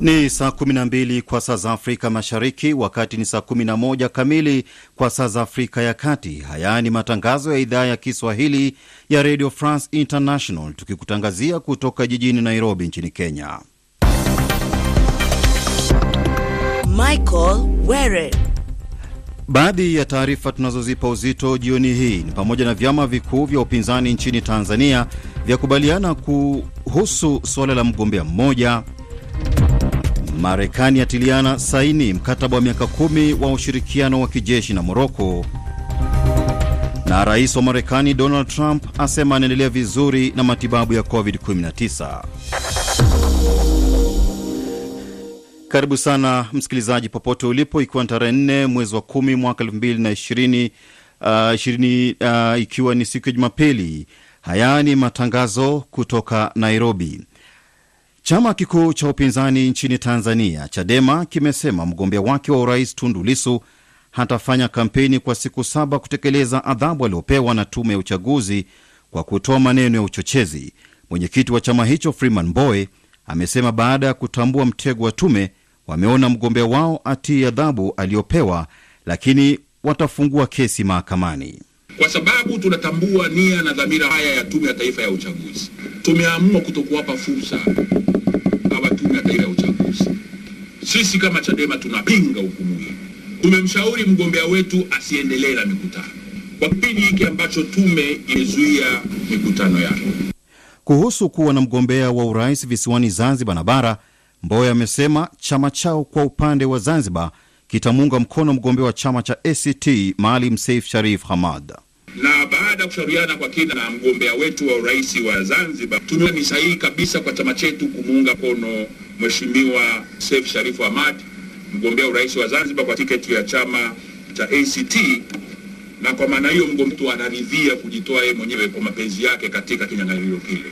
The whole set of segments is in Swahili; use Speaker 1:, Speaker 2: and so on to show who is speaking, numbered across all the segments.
Speaker 1: Ni saa 12 kwa saa za Afrika Mashariki, wakati ni saa 11 kamili kwa saa za Afrika ya Kati. Haya ni matangazo ya idhaa ya Kiswahili ya Radio France International, tukikutangazia kutoka jijini Nairobi nchini Kenya.
Speaker 2: Michael Were.
Speaker 1: Baadhi ya taarifa tunazozipa uzito jioni hii ni pamoja na vyama vikuu vya upinzani nchini Tanzania vyakubaliana kuhusu suala la mgombea mmoja Marekani yatiliana saini mkataba wa miaka kumi wa ushirikiano wa kijeshi na Moroko, na rais wa Marekani Donald Trump asema anaendelea vizuri na matibabu ya COVID-19. Karibu sana msikilizaji, popote ulipo, ikiwa ni tarehe 4 mwezi wa kumi mwaka 2020 uh, 20, uh, ikiwa ni siku ya Jumapili. Haya ni matangazo kutoka Nairobi. Chama kikuu cha upinzani nchini Tanzania, Chadema, kimesema mgombea wake wa urais Tundu Lisu hatafanya kampeni kwa siku saba kutekeleza adhabu aliopewa na tume ya uchaguzi kwa kutoa maneno ya uchochezi. Mwenyekiti wa chama hicho Freeman Mbowe amesema baada ya kutambua mtego wa tume, wameona mgombea wao atii adhabu aliyopewa, lakini watafungua kesi mahakamani
Speaker 3: kwa sababu tunatambua nia na dhamira haya ya Tume ya Taifa ya Uchaguzi. Tumeamua kutokuwapa fursa hawa Tume ya Taifa ya Uchaguzi. Sisi kama Chadema tunapinga hukumu hii. Tumemshauri mgombea wetu asiendelee na mikutano kwa kipindi hiki ambacho tume imezuia mikutano yake.
Speaker 1: Kuhusu kuwa na mgombea wa urais visiwani Zanzibar na bara, Mboya amesema chama chao kwa upande wa Zanzibar kitamuunga mkono mgombea wa chama cha ACT Maalim Seif Sharif Hamad
Speaker 3: na baada ya kushauriana kwa kina na mgombea wetu wa urais wa Zanzibar, tumeona ni sahihi kabisa kwa chama chetu kumuunga mkono Mheshimiwa Seif Sharifu Hamad, mgombea urais wa Zanzibar kwa tiketi ya chama cha ACT, na kwa maana hiyo mgombea anaridhia kujitoa yeye mwenyewe kwa mapenzi yake katika kinyang'anyiro kile.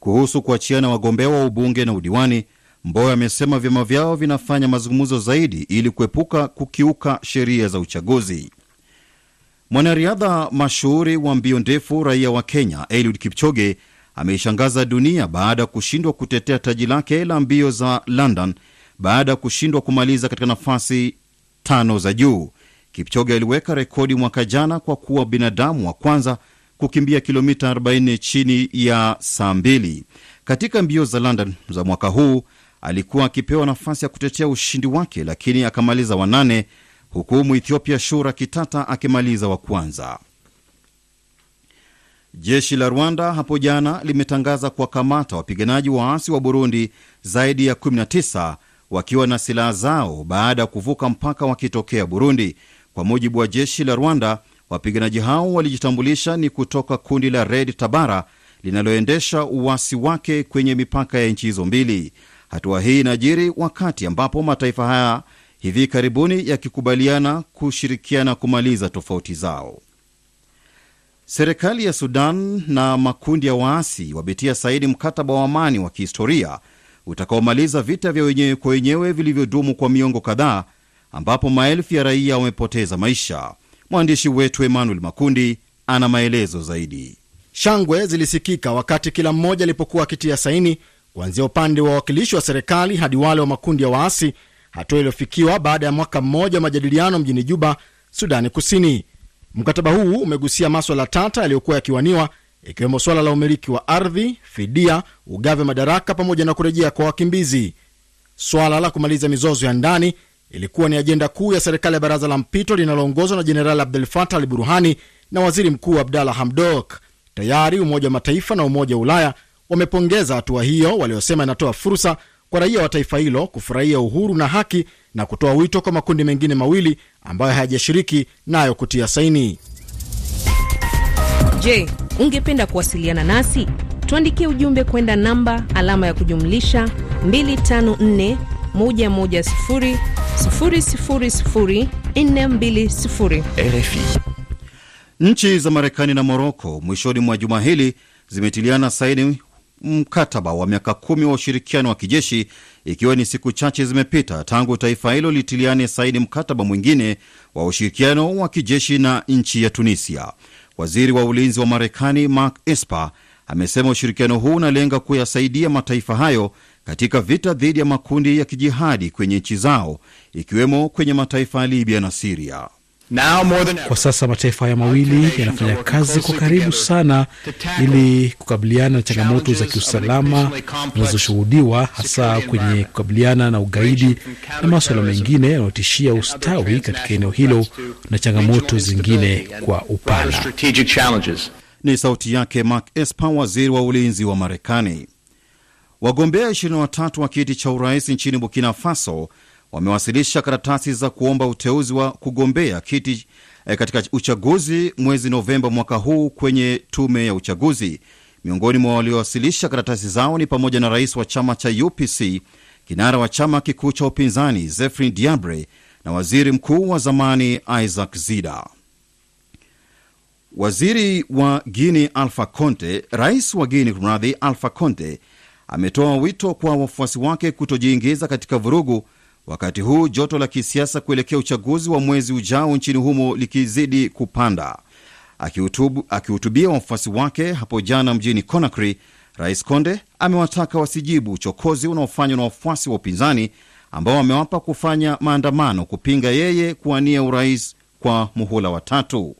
Speaker 1: Kuhusu kuachiana wagombea wa ubunge na udiwani, Mboya amesema vyama vyao vinafanya mazungumzo zaidi ili kuepuka kukiuka sheria za uchaguzi. Mwanariadha mashuhuri wa mbio ndefu raia wa Kenya Eliud Kipchoge ameishangaza dunia baada ya kushindwa kutetea taji lake la mbio za London baada ya kushindwa kumaliza katika nafasi tano za juu. Kipchoge aliweka rekodi mwaka jana kwa kuwa binadamu wa kwanza kukimbia kilomita 40 chini ya saa mbili. Katika mbio za London za mwaka huu alikuwa akipewa nafasi ya kutetea ushindi wake, lakini akamaliza wanane huku Muethiopia Shura Kitata akimaliza wa kwanza. Jeshi la Rwanda hapo jana limetangaza kuwakamata wapiganaji waasi wa Burundi zaidi ya 19 wakiwa na silaha zao baada ya kuvuka mpaka wakitokea Burundi. Kwa mujibu wa jeshi la Rwanda, wapiganaji hao walijitambulisha ni kutoka kundi la Red Tabara linaloendesha uasi wake kwenye mipaka ya nchi hizo mbili. Hatua hii inajiri wakati ambapo mataifa haya hivi karibuni yakikubaliana kushirikiana kumaliza tofauti zao. Serikali ya Sudan na makundi ya waasi wametia saini mkataba wa amani wa kihistoria utakaomaliza vita vya wenyewe kwa wenyewe vilivyodumu kwa miongo kadhaa, ambapo maelfu ya raia wamepoteza maisha. Mwandishi wetu Emmanuel Makundi ana maelezo zaidi.
Speaker 4: Shangwe zilisikika wakati kila mmoja alipokuwa akitia saini, kuanzia upande wa wawakilishi wa serikali hadi wale wa makundi ya waasi, hatua iliyofikiwa baada ya mwaka mmoja wa majadiliano mjini Juba, Sudani Kusini. Mkataba huu umegusia maswala tata yaliyokuwa yakiwaniwa, ikiwemo swala la umiliki wa ardhi, fidia, ugavi wa madaraka pamoja na kurejea kwa wakimbizi. Swala la kumaliza mizozo ya ndani ilikuwa ni ajenda kuu ya serikali ya baraza la mpito linaloongozwa na Jenerali Abdel Fattah al Burhani na waziri mkuu Abdalla Hamdok. Tayari Umoja wa Mataifa na Umoja wa Ulaya wamepongeza hatua hiyo, waliosema inatoa fursa kwa raia wa taifa hilo kufurahia uhuru na haki na kutoa wito kwa makundi mengine mawili ambayo hayajashiriki nayo kutia saini.
Speaker 5: Je, ungependa kuwasiliana nasi? Tuandikie ujumbe kwenda namba alama ya kujumlisha 254 110 000 420.
Speaker 1: RFI. Nchi za Marekani na Moroko mwishoni mwa juma hili zimetiliana saini mkataba wa miaka kumi wa ushirikiano wa kijeshi ikiwa ni siku chache zimepita tangu taifa hilo litiliane saini mkataba mwingine wa ushirikiano wa kijeshi na nchi ya Tunisia. Waziri wa ulinzi wa Marekani Mark Esper amesema ushirikiano huu unalenga kuyasaidia mataifa hayo katika vita dhidi ya makundi ya kijihadi kwenye nchi zao ikiwemo kwenye mataifa ya Libya na Siria.
Speaker 6: Kwa sasa mataifa haya mawili yanafanya kazi kwa karibu sana ili kukabiliana na changamoto za kiusalama zinazoshuhudiwa hasa kwenye kukabiliana na ugaidi na maswala mengine yanayotishia ustawi katika eneo hilo na changamoto zingine kwa upana.
Speaker 1: Ni sauti yake Mark Esper, waziri wa ulinzi wa Marekani. Wagombea 23 wa kiti cha urais nchini Burkina Faso wamewasilisha karatasi za kuomba uteuzi wa kugombea kiti eh, katika uchaguzi mwezi Novemba mwaka huu kwenye tume ya uchaguzi. Miongoni mwa waliowasilisha karatasi zao ni pamoja na rais wa chama cha UPC, kinara wa chama kikuu cha upinzani Zefrin Diabre na waziri mkuu wa zamani Isaac Zida. Waziri wa Guini Alpha Conte, rais wa Guini kumradhi, Alpha Conte ametoa wito kwa wafuasi wake kutojiingiza katika vurugu wakati huu joto la kisiasa kuelekea uchaguzi wa mwezi ujao nchini humo likizidi kupanda. Akihutubia wafuasi wake hapo jana mjini Conakry, Rais Konde amewataka wasijibu uchokozi unaofanywa na wafuasi wa upinzani ambao wamewapa kufanya maandamano kupinga yeye kuwania urais kwa muhula wa tatu.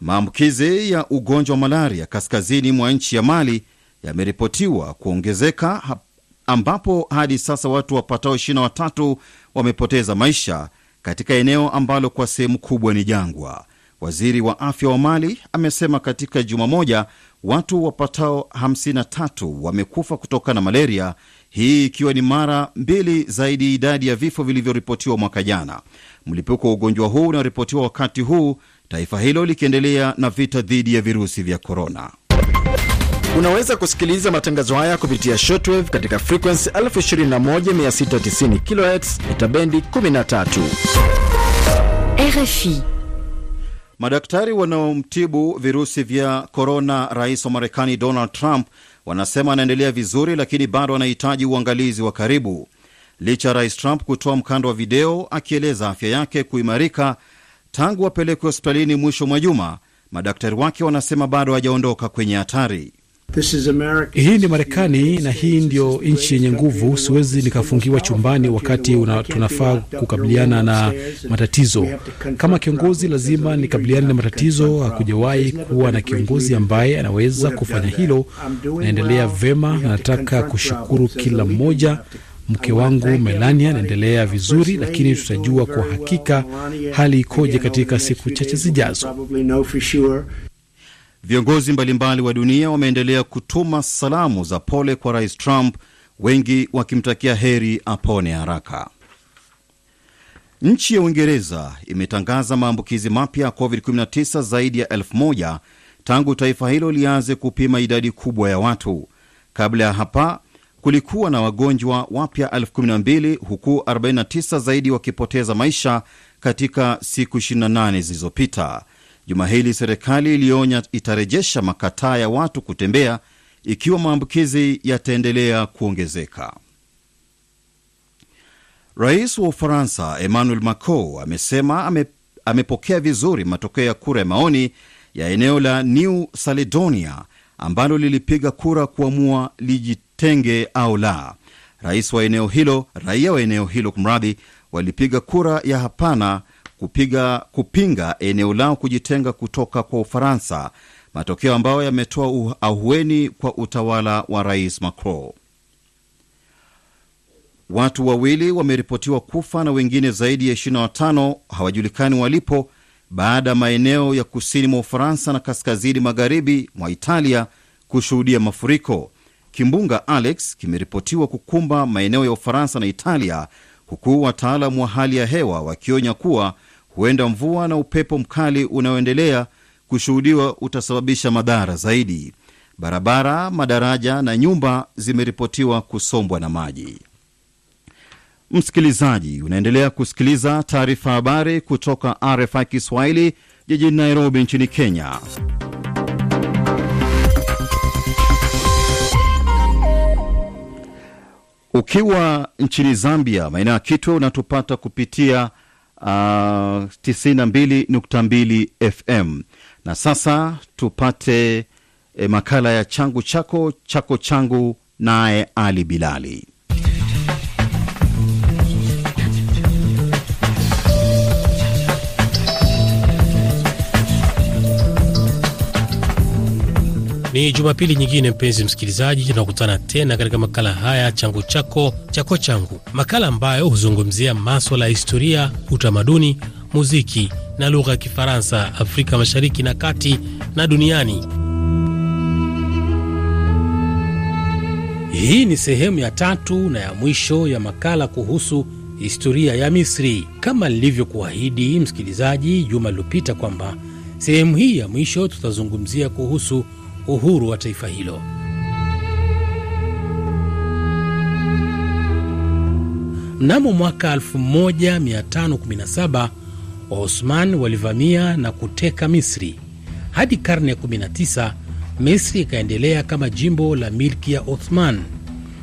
Speaker 1: Maambukizi ya ugonjwa wa malaria kaskazini mwa nchi ya Mali yameripotiwa kuongezeka ambapo hadi sasa watu wapatao 23 wamepoteza maisha katika eneo ambalo kwa sehemu kubwa ni jangwa. Waziri wa afya wa Mali amesema katika juma moja watu wapatao 53 wamekufa kutokana na malaria, hii ikiwa ni mara mbili zaidi idadi ya vifo vilivyoripotiwa mwaka jana. Mlipuko wa ugonjwa huu unaripotiwa wakati huu taifa hilo likiendelea na vita dhidi ya virusi vya korona.
Speaker 4: Unaweza kusikiliza matangazo haya kupitia shortwave katika frequency 21690 kHz mita bendi 13.
Speaker 7: RFI.
Speaker 1: Madaktari wanaomtibu virusi vya korona rais wa Marekani Donald Trump wanasema anaendelea vizuri, lakini bado anahitaji uangalizi wa karibu. Licha ya rais Trump kutoa mkanda wa video akieleza afya yake kuimarika tangu apelekwe hospitalini mwisho mwa juma, madaktari wake wanasema bado hajaondoka kwenye hatari.
Speaker 6: Hii ni Marekani na hii ndio nchi yenye nguvu. Siwezi nikafungiwa chumbani wakati una, tunafaa kukabiliana na matatizo. Kama kiongozi, lazima nikabiliane na matatizo. Hakujawahi kuwa na kiongozi ambaye anaweza kufanya hilo. Naendelea vema na nataka kushukuru kila mmoja. Mke wangu Melania anaendelea vizuri, lakini tutajua kwa hakika hali ikoje katika siku chache zijazo.
Speaker 1: Viongozi mbalimbali wa dunia wameendelea kutuma salamu za pole kwa rais Trump, wengi wakimtakia heri apone haraka. Nchi ya Uingereza imetangaza maambukizi mapya ya COVID-19 zaidi ya elfu moja tangu taifa hilo lianze kupima idadi kubwa ya watu. Kabla ya hapa kulikuwa na wagonjwa wapya elfu kumi na mbili huku 49 zaidi wakipoteza maisha katika siku 28 zilizopita. Juma hili serikali ilionya itarejesha makataa ya watu kutembea ikiwa maambukizi yataendelea kuongezeka. Rais wa Ufaransa Emmanuel Macron amesema ame, amepokea vizuri matokeo ya kura ya maoni ya eneo la New Caledonia ambalo lilipiga kura kuamua lijitenge au la. Rais wa eneo hilo, raia wa eneo hilo kumradhi, walipiga kura ya hapana kupiga, kupinga eneo lao kujitenga kutoka kwa Ufaransa, matokeo ambayo yametoa ahueni kwa utawala wa rais Macron. Watu wawili wameripotiwa kufa na wengine zaidi ya 25 hawajulikani walipo baada ya maeneo ya kusini mwa Ufaransa na kaskazini magharibi mwa Italia kushuhudia mafuriko. Kimbunga Alex kimeripotiwa kukumba maeneo ya Ufaransa na Italia, huku wataalamu wa hali ya hewa wakionya kuwa huenda mvua na upepo mkali unaoendelea kushuhudiwa utasababisha madhara zaidi. Barabara, madaraja na nyumba zimeripotiwa kusombwa na maji. Msikilizaji, unaendelea kusikiliza taarifa habari kutoka RFI Kiswahili jijini Nairobi nchini Kenya. Ukiwa nchini Zambia, maeneo ya Kitwe, unatupata kupitia uh, 92.2 FM. Na sasa tupate eh, makala ya changu chako chako changu naye Ali Bilali.
Speaker 7: Ni Jumapili nyingine, mpenzi msikilizaji, tunakutana tena katika makala haya changu chako chako changu, makala ambayo huzungumzia maswala ya historia, utamaduni, muziki na lugha ya Kifaransa Afrika Mashariki na Kati na duniani. Hii ni sehemu ya tatu na ya mwisho ya makala kuhusu historia ya Misri. Kama nilivyokuahidi msikilizaji juma lililopita kwamba sehemu hii ya mwisho tutazungumzia kuhusu uhuru wa taifa hilo. Mnamo mwaka 1517 Waosman walivamia na kuteka Misri. Hadi karne ya 19 Misri ikaendelea kama jimbo la milki ya Othman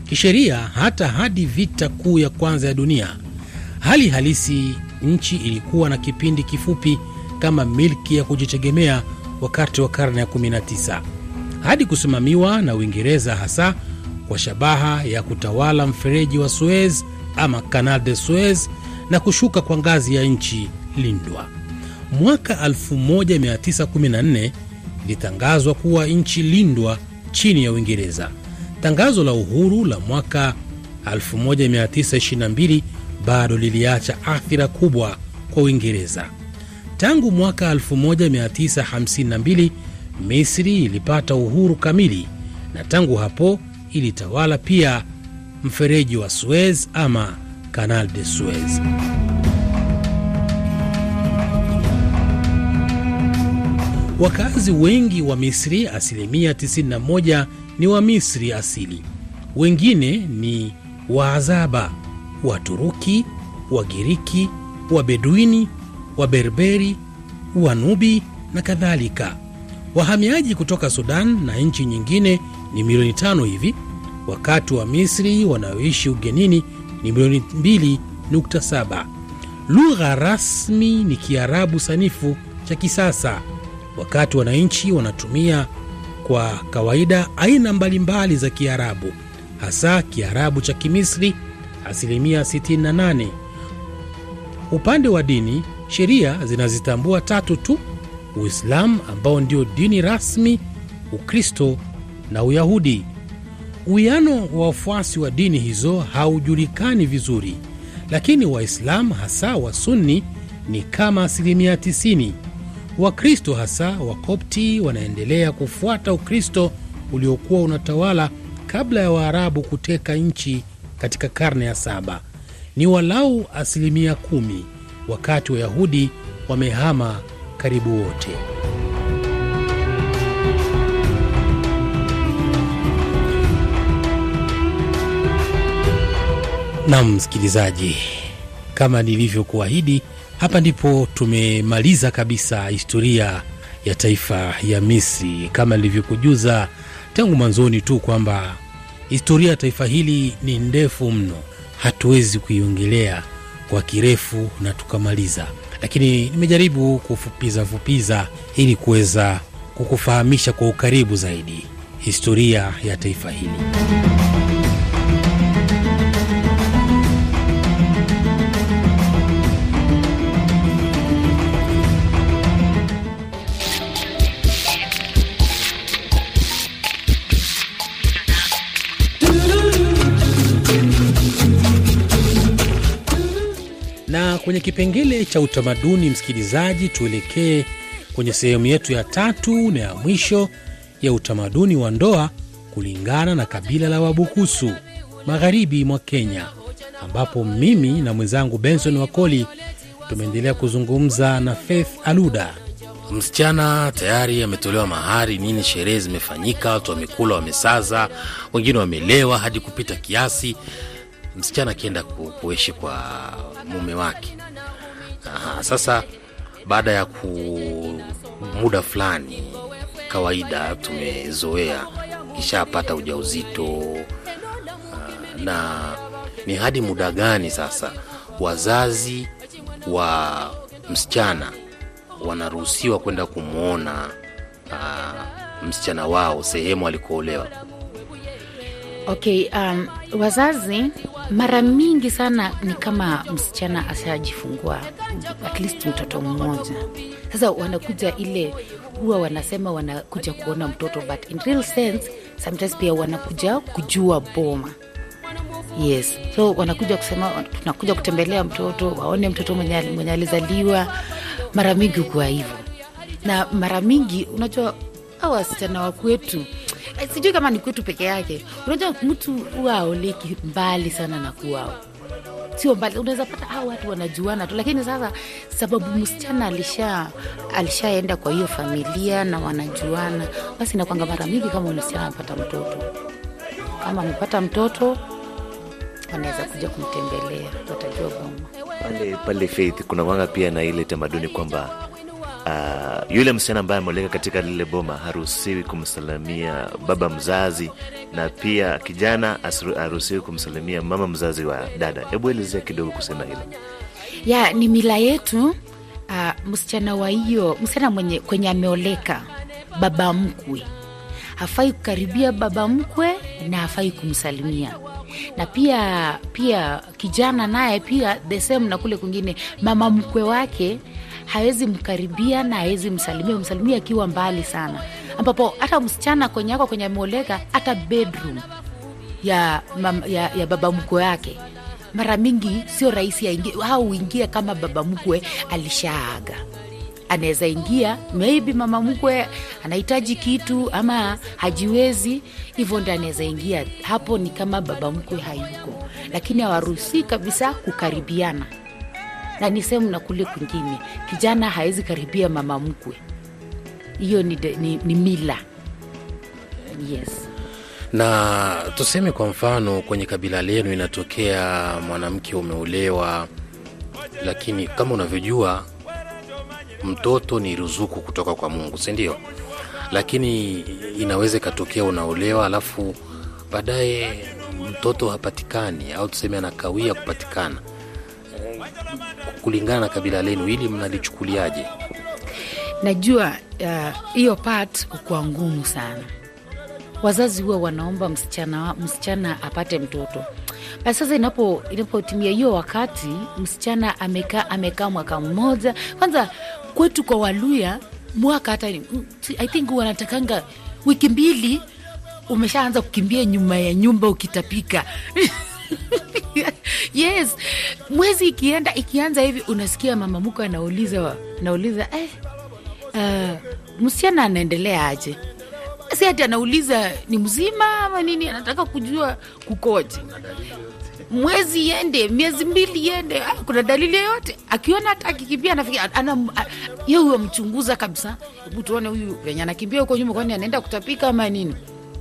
Speaker 7: kisheria hata hadi vita kuu ya kwanza ya dunia. Hali halisi, nchi ilikuwa na kipindi kifupi kama milki ya kujitegemea wakati wa karne ya 19 hadi kusimamiwa na Uingereza, hasa kwa shabaha ya kutawala mfereji wa Suez ama Canal de Suez na kushuka kwa ngazi ya nchi lindwa. Mwaka 1914 ilitangazwa kuwa nchi lindwa chini ya Uingereza. Tangazo la uhuru la mwaka 1922 bado liliacha athira kubwa kwa Uingereza. Tangu mwaka 1952 Misri ilipata uhuru kamili na tangu hapo ilitawala pia mfereji wa Suez ama Canal de Suez. Wakazi wengi wa Misri, asilimia 91 ni wa Misri asili. Wengine ni Waazaba, Waturuki, Wagiriki, Wabeduini, Waberberi, Wanubi na kadhalika. Wahamiaji kutoka Sudan na nchi nyingine ni milioni tano hivi, wakati wa Misri wanaoishi ugenini ni milioni 2.7. Lugha rasmi ni Kiarabu sanifu cha kisasa, wakati wananchi wanatumia kwa kawaida aina mbalimbali za Kiarabu, hasa Kiarabu cha Kimisri asilimia 68. Upande wa dini, sheria zinazitambua tatu tu: Uislamu ambao ndio dini rasmi, Ukristo na Uyahudi. Uwiano wa wafuasi wa dini hizo haujulikani vizuri, lakini Waislamu hasa Wasunni ni kama asilimia 90. Wakristo hasa Wakopti wanaendelea kufuata Ukristo uliokuwa unatawala kabla ya Waarabu kuteka nchi katika karne ya saba. Ni walau asilimia kumi, wakati Wayahudi wamehama karibu wote. Nam msikilizaji, kama nilivyokuahidi, hapa ndipo tumemaliza kabisa historia ya taifa ya Misri, kama nilivyokujuza tangu mwanzoni tu kwamba historia ya taifa hili ni ndefu mno, hatuwezi kuiongelea kwa kirefu na tukamaliza, lakini nimejaribu kufupiza fupiza ili kuweza kukufahamisha kwa ukaribu zaidi historia ya taifa hili. Kipengele cha utamaduni, msikilizaji, tuelekee kwenye sehemu yetu ya tatu na ya mwisho ya utamaduni wa ndoa kulingana na kabila la Wabukusu magharibi mwa Kenya, ambapo mimi na mwenzangu Benson Wakoli tumeendelea kuzungumza na Faith Aluda.
Speaker 8: Msichana tayari ametolewa mahari, nini, sherehe zimefanyika, watu wamekula, wamesaza, wengine wamelewa hadi kupita kiasi. Msichana akienda ku, kuishi kwa mume wake. Aha, sasa baada ya ku muda fulani, kawaida tumezoea, kishapata ujauzito uh, na ni hadi muda gani sasa wazazi wa msichana wanaruhusiwa kwenda kumwona uh, msichana wao sehemu alikoolewa.
Speaker 9: Okay, um, wazazi mara mingi sana ni kama msichana ashajifungua at least mtoto mmoja. Sasa wanakuja ile huwa wanasema wanakuja kuona mtoto, but in real sense sometimes pia wanakuja kujua boma. Yes, so wanakuja kusema tunakuja kutembelea mtoto, waone mtoto mwenye, alizaliwa. Mara mingi hukuwa hivyo, na mara mingi unajua a wasichana wa kwetu eh, sijui kama ni kwetu peke yake. Unajua mtu huwa aoleki mbali sana na kuwao sio mbali, unaweza pata hao watu wanajuana tu, lakini sasa sababu msichana alisha alishaenda kwa hiyo familia na wanajuana, basi nakwanga mara mingi kama msichana amepata mtoto, kama amepata mtoto wanaweza kuja kumtembelea, watajua boma.
Speaker 10: pale pale Faith kuna wanga pia na ile tamaduni kwamba uh, yule msichana ambaye ameoleka katika lile boma haruhusiwi kumsalimia baba mzazi, na pia kijana haruhusiwi kumsalimia mama mzazi wa dada. Hebu elezea kidogo kusema hilo.
Speaker 9: ya ni mila yetu. Uh, msichana wa hiyo msichana kwenye ameoleka baba mkwe hafai kukaribia baba mkwe na hafai kumsalimia na pia pia kijana naye pia the same na kule kwingine mama mkwe wake hawezi mkaribia na hawezi msalimia msalimia akiwa mbali sana. Ambapo hata msichana kwenye ako kwenye ameoleka hata bedroom ya, mam, ya, ya baba mkwe wake mara mingi sio rahisi aingie au uingie kama baba mkwe alishaaga. Anaweza ingia maybe mama mkwe anahitaji kitu ama hajiwezi hivyo ndo anaweza ingia. Hapo ni kama baba mkwe hayuko. Lakini hawaruhusii kabisa kukaribiana na ni sehemu na kule kwingine. Kijana hawezi karibia mama mkwe. Hiyo ni, ni, ni mila. Yes.
Speaker 8: Na tuseme kwa mfano kwenye kabila lenu inatokea mwanamke umeolewa lakini kama unavyojua mtoto ni ruzuku kutoka kwa mungu si ndio? Lakini inaweza ikatokea unaolewa alafu baadaye mtoto hapatikani au tuseme anakawia kupatikana kulingana na kabila lenu hili mnalichukuliaje?
Speaker 9: Najua uh, hiyo part ukuwa ngumu sana. Wazazi huwa wanaomba msichana, msichana apate mtoto. Basi sasa inapo inapotimia hiyo wakati msichana amekaa amekaa mwaka mmoja. Kwanza kwetu kwa waluya mwaka hata ni- i think wanatakanga wiki mbili umeshaanza kukimbia nyuma ya nyumba ukitapika yes. Mwezi ikienda ikianza hivi unasikia mama mko anauliza anauliza eh, uh, msichana anaendelea aje? Si hati anauliza ni mzima ama nini anataka kujua kukoje. Mwezi iende miezi mbili iende ah, kuna dalili yoyote? Akiona hata akikimbia anafikia ana ye huyo mchunguza kabisa. Hebu tuone huyu venye anakimbia huko nyuma kwani anaenda kutapika ama nini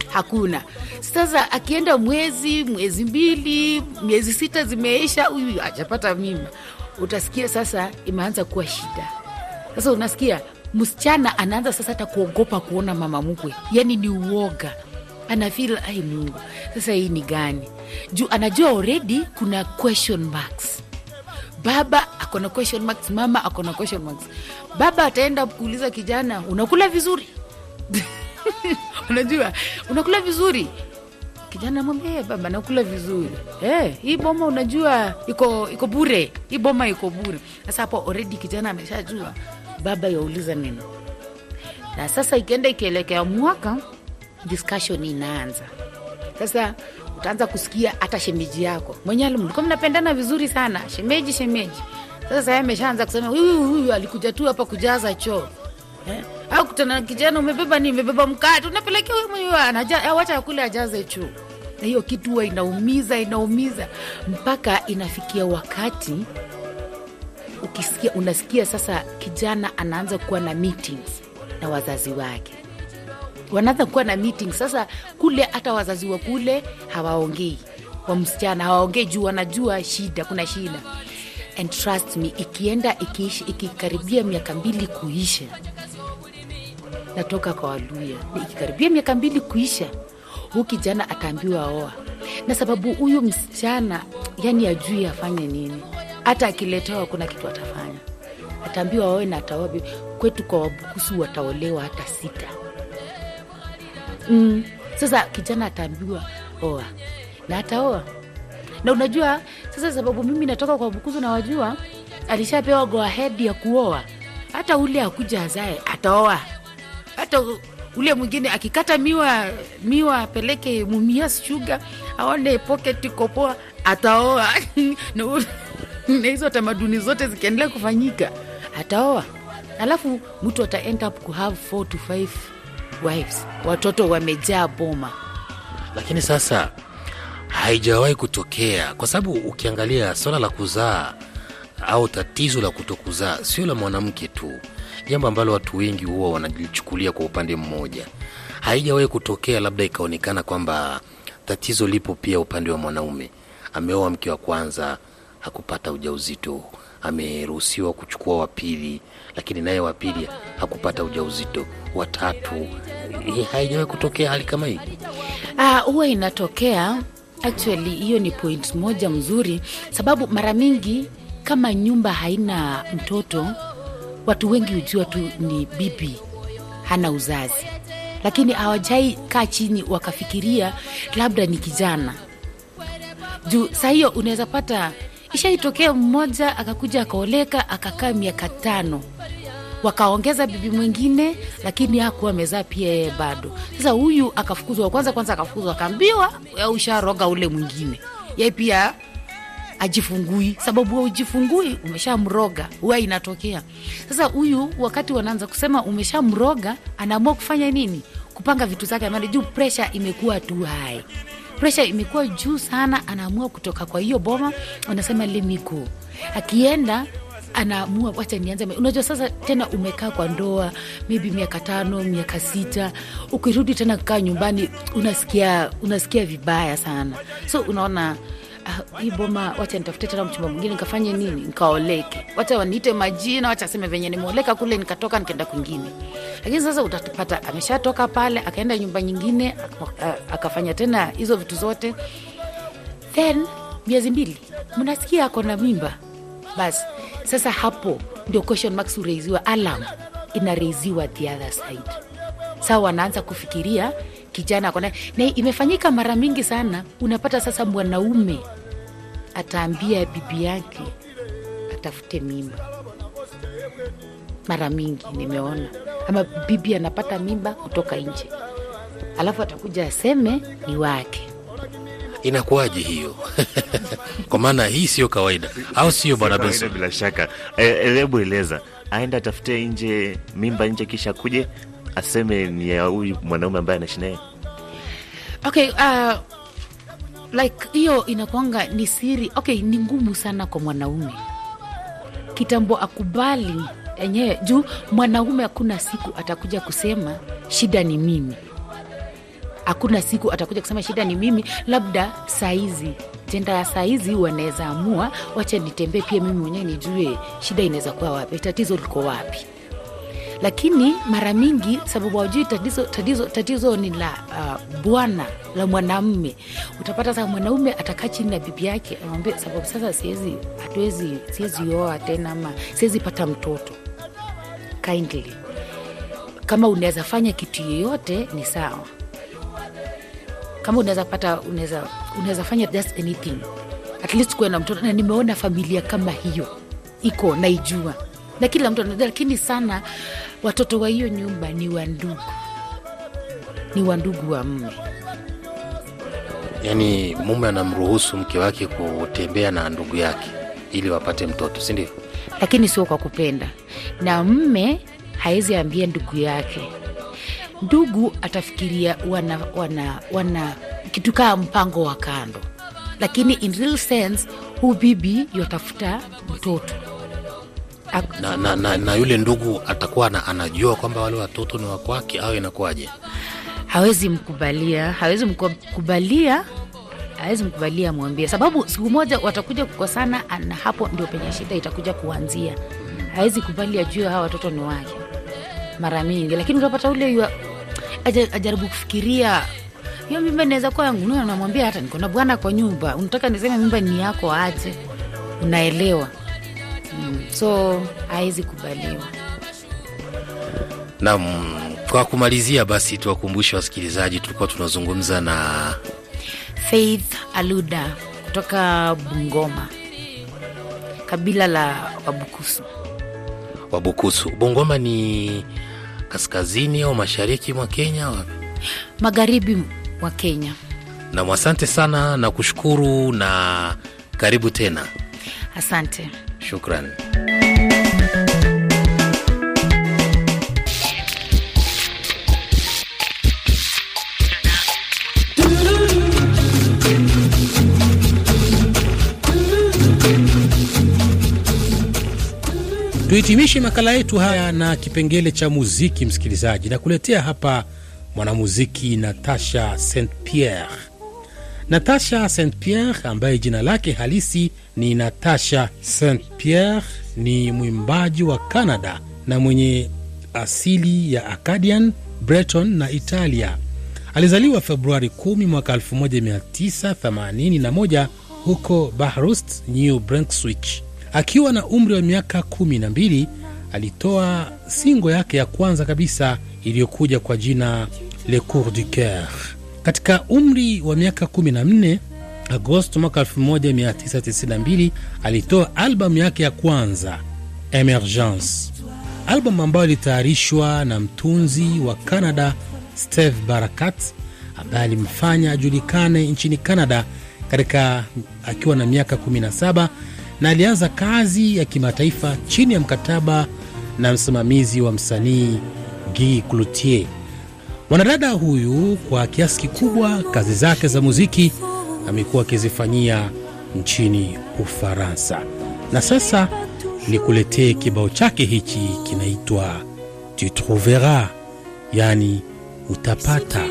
Speaker 9: hakuna. Sasa akienda mwezi mwezi mbili miezi sita zimeisha huyu ajapata mimba. Utasikia sasa imeanza kuwa shida. Sasa unasikia msichana anaanza sasa hata kuogopa kuona mama mkwe. Yani ni uoga. Anafil ai mungu sasa hii ni gani? Juu anajua already kuna question marks. Baba akona question marks mama akona question marks. Baba ataenda kuuliza kijana unakula vizuri unajua unakula vizuri. Kijana mwambia "Eh, baba nakula vizuri. Eh, hii boma unajua iko iko bure. Hii boma iko bure. Sasa hapo already kijana ameshajua. Baba yauliza nini? Na sasa ikienda ikielekea mwaka discussion inaanza. Sasa utaanza kusikia hata shemeji yako. Mwenyewe mlikuwa mnapendana vizuri sana. Shemeji shemeji. Sasa ameshaanza kusema huyu huyu alikuja tu hapa kujaza choo. Eh? Au kutana na kijana umebeba nini? umebeba mkate unapelekea huyu mwenyewe anaja- wacha akule ajaze chuu. na hiyo kitu huwa inaumiza inaumiza. Mpaka inafikia wakati ukisikia unasikia sasa kijana anaanza kuwa na meetings na wazazi wake. Wanaanza kuwa na meeting sasa kule hata wazazi wa kule hawaongei. Wa msichana hawaongei juu wanajua shida kuna shida. And trust me ikienda ikiishi ikikaribia miaka mbili kuisha natoka kwa waluya ikikaribia miaka mbili kuisha huu kijana ataambiwa oa. Na sababu huyu msichana yani ajui afanye nini. Hata akiletewa kuna kitu atafanya. Ataambiwa oe na ataoa. Kwetu kwa wabukusu wataolewa hata sita. Mm. sasa kijana ataambiwa oa. Na ataoa. Na unajua sasa sababu mimi natoka kwa bukuzu na wajua alishapewa go ahead ya kuoa. Hata ule akuja azae ataoa hata ule mwingine akikata miwa miwa apeleke mumia shuga aone pocket kopoa ataoa. Na hizo tamaduni zote zikiendelea kufanyika ataoa. Alafu mtu ata end up ku have four to 5 wives. Watoto wamejaa boma.
Speaker 8: Lakini sasa haijawahi kutokea. Kwa sababu ukiangalia swala la kuzaa au tatizo la kutokuzaa sio la mwanamke tu jambo ambalo watu wengi huwa wanalichukulia kwa upande mmoja. Haijawahi kutokea labda ikaonekana kwamba tatizo lipo pia upande wa mwanaume. Ameoa mke wa kwanza hakupata ujauzito. Ameruhusiwa kuchukua wa pili lakini naye wa pili hakupata ujauzito. Watatu Eh, haijawahi kutokea hali kama hii?
Speaker 9: Ah, huwa inatokea. Actually hiyo ni point moja mzuri. Sababu mara mingi kama nyumba haina mtoto watu wengi hujua tu ni bibi hana uzazi lakini hawajai kaa chini wakafikiria labda ni kijana. Juu saa hiyo unaweza pata ishaitokea mmoja akakuja akaoleka akakaa miaka tano. Wakaongeza bibi mwingine lakini hakuwa amezaa pia yeye bado. Sasa huyu akafukuzwa kwanza kwanza akafukuzwa akaambiwa "Wewe usharoga ule mwingine. Ye pia ajifungui. Sababu wewe ujifungui umeshamroga. Huwa inatokea. Sasa huyu wakati wanaanza kusema umeshamroga anaamua kufanya nini? Kupanga vitu zake. Maana juu presha imekuwa tu hai presha imekuwa juu sana anaamua kutoka kwa hiyo boma. Anasema lemiko akienda anaamua wacha nianze. Unajua sasa tena umekaa kwa ndoa maybe miaka tano miaka sita. Ukirudi tena kukaa nyumbani unasikia unasikia vibaya sana. So unaona ah, hii boma wacha nitafute tena mchumba mwingine nikafanye nini? Nikaoleke. Wacha waniite majina wacha aseme venye nimeoleka kule nikatoka nikaenda kwingine. Lakini sasa utapata ameshatoka pale akaenda nyumba nyingine akafanya tena hizo vitu zote. Then miezi mbili mnasikia ako na mimba. Basi sasa hapo ndio question marks hureiziwa alam inareiziwa the other side saa wanaanza kufikiria kijana kona. na imefanyika mara mingi sana. Unapata sasa mwanaume ataambia bibi yake atafute mimba. Mara mingi nimeona. Ama bibi anapata mimba kutoka nje. Alafu atakuja aseme ni wake.
Speaker 8: Inakuwaje hiyo? Kwa maana hii sio kawaida. Au sio bwana benson?
Speaker 10: bila shaka. Eh, hebu eleza. Aende atafute nje mimba nje kisha kuje aseme ni ya huyu mwanaume ambaye anaishi naye.
Speaker 9: Okay uh, like hiyo inakwanga ni siri. Okay ni ngumu sana kwa mwanaume. Kitambo akubali enyewe juu mwanaume hakuna siku atakuja kusema shida ni mimi. Hakuna siku atakuja kusema shida ni mimi labda saizi. Tenda ya saizi wanaweza amua wacha nitembee pia mimi mwenyewe nijue shida inaweza kuwa wapi tatizo liko wapi lakini mara mingi sababu hawajui tatizo, tatizo, tatizo ni la uh, bwana la mwanamme. Utapata sasa mwanaume atakaa chini na bibi yake amwambie sababu sasa siwezi hatuwezi siwezi oa tena ama siwezi pata mtoto. Kindly. Kama unaweza fanya kitu yoyote ni sawa. Kama unaweza pata unaweza fanya just anything. At least kuwe na mtoto. Na nimeona familia kama hiyo. Iko naijua na kila mtu anajua lakini sana watoto wa hiyo nyumba ni wandugu ni wandugu wa mme
Speaker 8: yaani mume anamruhusu mke wake kutembea na ndugu yake ili wapate mtoto si ndivyo?
Speaker 9: lakini sio kwa kupenda. Na mme hawezi ambia ndugu yake. Ndugu atafikiria wana, wana, wana kitu kaa mpango wa kando. Lakini in real sense huu bibi yatafuta mtoto
Speaker 8: na, na, na, na yule ndugu atakuwa na, anajua kwamba wale watoto ni wakwake au inakuwaje?
Speaker 9: Hawezi mkubalia hawezi mkubalia hawezi mkubalia mwambie. Sababu siku moja watakuja kukosana na hapo ndio penye shida itakuja kuanzia. Hawezi kubali ajue hawa watoto ni wake. Mara mingi. Lakini utapata ule yua, aja, ajaribu kufikiria hiyo mimba inaweza kuwa yangu. Namwambia hata niko na bwana kwa nyumba. Unataka niseme mimba ni yako aje? Unaelewa mm. so hawezi kubaliwa
Speaker 8: Naam, kwa kumalizia basi tuwakumbushe wasikilizaji tulikuwa tunazungumza na
Speaker 9: Faith Aluda kutoka Bungoma, kabila la Wabukusu.
Speaker 8: Wabukusu. Bungoma ni kaskazini au mashariki mwa Kenya? Wapi?
Speaker 9: Magharibi mwa Kenya.
Speaker 8: Nam, asante sana na kushukuru na karibu tena.
Speaker 9: Asante.
Speaker 8: Shukran.
Speaker 11: Tuhitimishe makala yetu haya na kipengele cha muziki, msikilizaji, na kuletea hapa mwanamuziki Natasha St Pierre. Natasha St Pierre ambaye jina lake halisi ni Natasha St Pierre ni mwimbaji wa Canada na mwenye asili ya Acadian, Breton na Italia. Alizaliwa Februari 10 mwaka 1981 huko Bathurst, New Brunswick. Akiwa na umri wa miaka 12 alitoa singo yake ya kwanza kabisa iliyokuja kwa jina Le Cour du Coeur. Katika umri wa miaka 14 Agosto mwaka 1992 alitoa albamu yake ya kwanza Emergence, albamu ambayo ilitayarishwa na mtunzi wa Canada Steve Barakat ambaye alimfanya ajulikane nchini Canada katika akiwa na miaka 17 na alianza kazi ya kimataifa chini ya mkataba na msimamizi wa msanii Guy Cloutier. Mwanadada huyu kwa kiasi kikubwa kazi zake za muziki amekuwa akizifanyia nchini Ufaransa, na sasa nikuletee kibao chake hichi kinaitwa Tu trouveras, yani utapata.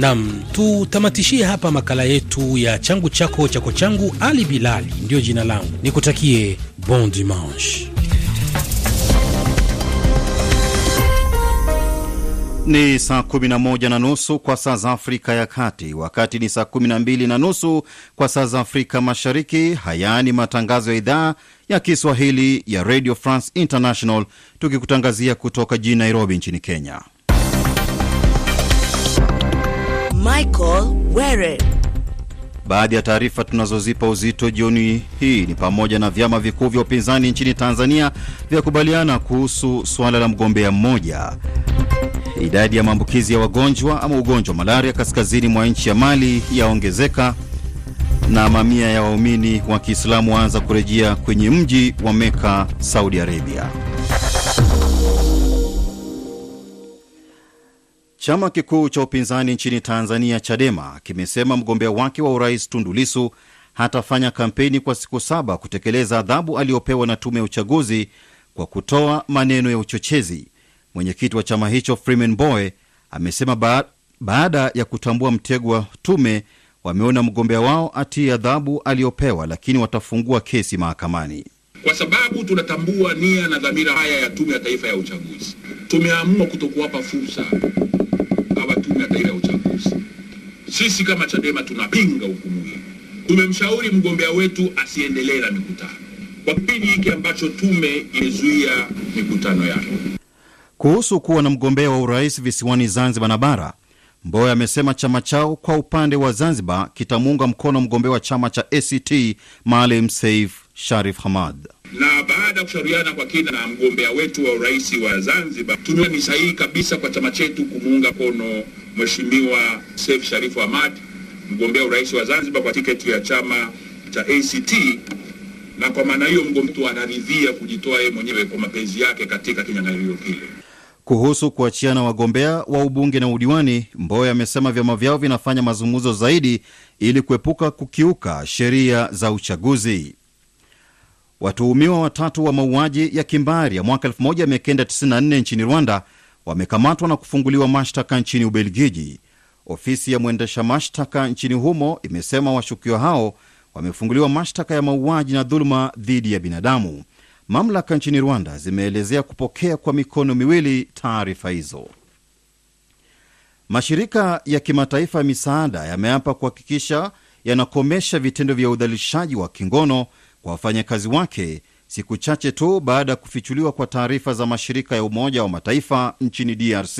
Speaker 7: Nam, tutamatishie hapa makala yetu ya changu chako chako changu. Ali Bilali ndiyo jina langu, nikutakie bon dimanche.
Speaker 1: Ni saa 11 na nusu kwa saa za Afrika ya Kati, wakati ni saa 12 na nusu kwa saa za Afrika Mashariki. Haya ni matangazo ya idhaa ya Kiswahili ya Radio France International, tukikutangazia kutoka jijini Nairobi nchini Kenya.
Speaker 2: Michael Were.
Speaker 1: Baadhi ya taarifa tunazozipa uzito jioni hii ni pamoja na vyama vikuu vya upinzani nchini Tanzania vyakubaliana kuhusu suala la mgombea mmoja. Idadi ya maambukizi ya wagonjwa ama ugonjwa malaria kaskazini mwa nchi ya Mali yaongezeka, na mamia ya waumini wa Kiislamu waanza kurejea kwenye mji wa Meka, Saudi Arabia. Chama kikuu cha upinzani nchini Tanzania, Chadema, kimesema mgombea wake wa urais Tundu Lissu hatafanya kampeni kwa siku saba kutekeleza adhabu aliyopewa na tume ya uchaguzi kwa kutoa maneno ya uchochezi. Mwenyekiti wa chama hicho Freeman Mbowe amesema ba baada ya kutambua mtego wa tume, wameona mgombea wao atii adhabu aliyopewa, lakini watafungua kesi mahakamani.
Speaker 3: Kwa sababu tunatambua nia na dhamira haya ya Tume ya Taifa ya Uchaguzi, tumeamua kutokuwapa fursa ya Uchaguzi. Sisi kama Chadema tunapinga hukumu hii. Tumemshauri mgombea wetu asiendelee na mikutano kwa kipindi hiki ambacho tume imezuia mikutano yake.
Speaker 1: Kuhusu kuwa na mgombea wa urais visiwani Zanzibar na bara, Mbowe amesema chama chao kwa upande wa Zanzibar kitamuunga mkono mgombea wa chama cha ACT Maalim Seif Sharif Hamad.
Speaker 3: na baada ya kushauriana kwa kina na mgombea wetu wa urais wa Zanzibar, tumeona ni sahihi kabisa kwa chama chetu kumuunga mkono Mheshimiwa Seif Sharifu Hamad, mgombea urais wa Zanzibar kwa tiketi ya chama cha ACT, na kwa maana hiyo mgombea anaridhia kujitoa yeye mwenyewe kwa mapenzi yake katika kinyang'anyiro kile.
Speaker 1: Kuhusu kuachiana wagombea wa ubunge na udiwani, Mbowe amesema vyama vyao vinafanya mazungumzo zaidi ili kuepuka kukiuka sheria za uchaguzi. Watuhumiwa watatu wa mauaji ya kimbari ya mwaka 1994 nchini Rwanda wamekamatwa na kufunguliwa mashtaka nchini Ubelgiji. Ofisi ya mwendesha mashtaka nchini humo imesema washukiwa hao wamefunguliwa mashtaka ya mauaji na dhuluma dhidi ya binadamu. Mamlaka nchini Rwanda zimeelezea kupokea kwa mikono miwili taarifa hizo. Mashirika ya kimataifa ya misaada yameapa kuhakikisha yanakomesha vitendo vya udhalilishaji wa kingono kwa wafanyakazi wake siku chache tu baada ya kufichuliwa kwa taarifa za mashirika ya Umoja wa Mataifa nchini DRC.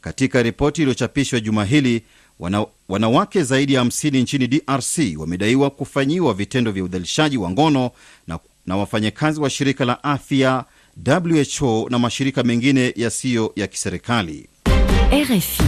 Speaker 1: Katika ripoti iliyochapishwa juma hili, wana, wanawake zaidi ya 50 nchini DRC wamedaiwa kufanyiwa vitendo vya udhalishaji wa ngono na, na wafanyakazi wa shirika la afya WHO na mashirika mengine yasiyo ya kiserikali.
Speaker 12: RFI.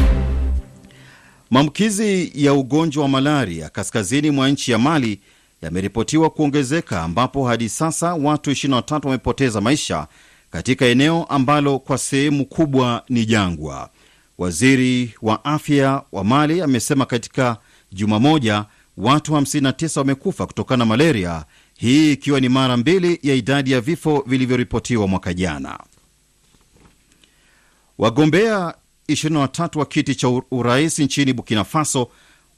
Speaker 1: Maambukizi ya ugonjwa wa malaria kaskazini mwa nchi ya Mali yameripotiwa kuongezeka ambapo hadi sasa watu 23 wamepoteza maisha katika eneo ambalo kwa sehemu kubwa ni jangwa. Waziri wa afya wa Mali amesema katika juma moja watu 59 wamekufa kutokana na malaria, hii ikiwa ni mara mbili ya idadi ya vifo vilivyoripotiwa mwaka jana. Wagombea 23 wa kiti cha urais nchini Burkina Faso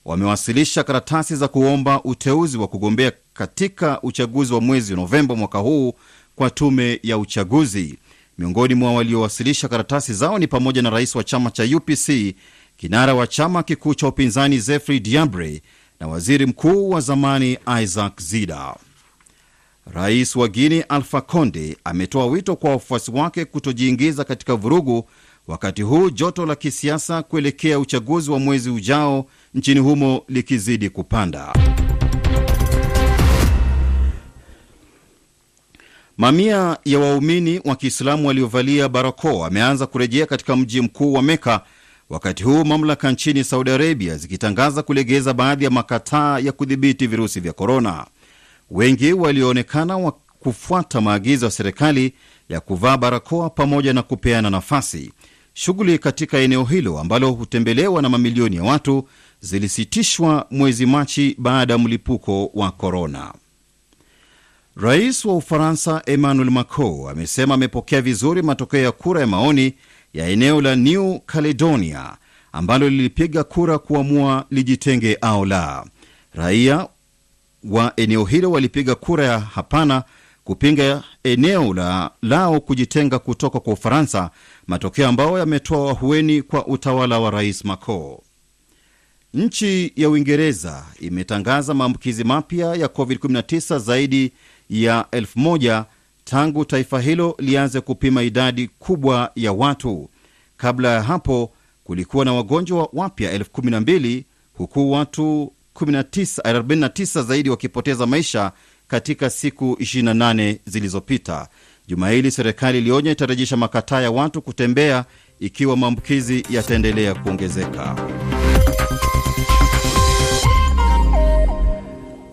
Speaker 1: wamewasilisha karatasi za kuomba uteuzi wa kugombea katika uchaguzi wa mwezi Novemba mwaka huu kwa tume ya uchaguzi. Miongoni mwa waliowasilisha karatasi zao ni pamoja na rais wa chama cha UPC, kinara wa chama kikuu cha upinzani Zefri Diabre na waziri mkuu wa zamani Isaac Zida. Rais wa Guini Alfa Conde ametoa wito kwa wafuasi wake kutojiingiza katika vurugu wakati huu joto la kisiasa kuelekea uchaguzi wa mwezi ujao nchini humo likizidi kupanda. Mamia ya waumini wa Kiislamu waliovalia barakoa wameanza kurejea katika mji mkuu wa Meka, wakati huu mamlaka nchini Saudi Arabia zikitangaza kulegeza baadhi ya makataa ya kudhibiti virusi vya korona. Wengi walioonekana wa kufuata maagizo ya serikali ya kuvaa barakoa pamoja na kupeana nafasi. Shughuli katika eneo hilo ambalo hutembelewa na mamilioni ya watu zilisitishwa mwezi Machi baada ya mlipuko wa korona. Rais wa Ufaransa Emmanuel Macron amesema amepokea vizuri matokeo ya kura ya maoni ya eneo la New Caledonia ambalo lilipiga kura kuamua lijitenge au la. Raia wa eneo hilo walipiga kura ya hapana kupinga eneo la lao kujitenga kutoka kwa Ufaransa, matokeo ambayo yametoa wahueni kwa utawala wa Rais Macron. Nchi ya Uingereza imetangaza maambukizi mapya ya COVID-19 zaidi ya elfu moja tangu taifa hilo lianze kupima idadi kubwa ya watu. Kabla ya hapo kulikuwa na wagonjwa wapya elfu kumi na mbili huku watu 19 49 zaidi wakipoteza maisha katika siku 28 zilizopita. Juma hili serikali ilionya itarejesha makataa ya watu kutembea ikiwa maambukizi yataendelea kuongezeka.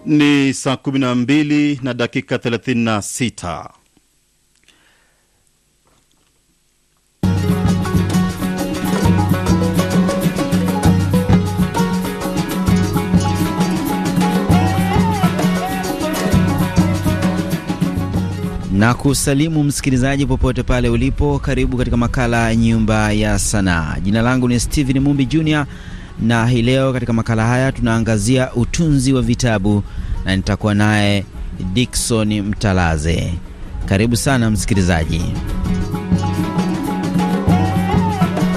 Speaker 1: Ni saa 12 na dakika 36.
Speaker 12: na kusalimu msikilizaji popote pale ulipo. Karibu katika makala ya Nyumba ya Sanaa. Jina langu ni Steven Mumbi Jr na hii leo katika makala haya tunaangazia utunzi wa vitabu na nitakuwa naye Dickson Mtalaze. Karibu sana msikilizaji.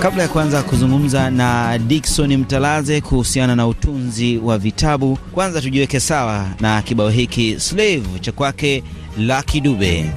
Speaker 12: Kabla ya kuanza kuzungumza na Dickson Mtalaze kuhusiana na utunzi wa vitabu, kwanza tujiweke sawa na kibao hiki Slave cha kwake Lucky Dube.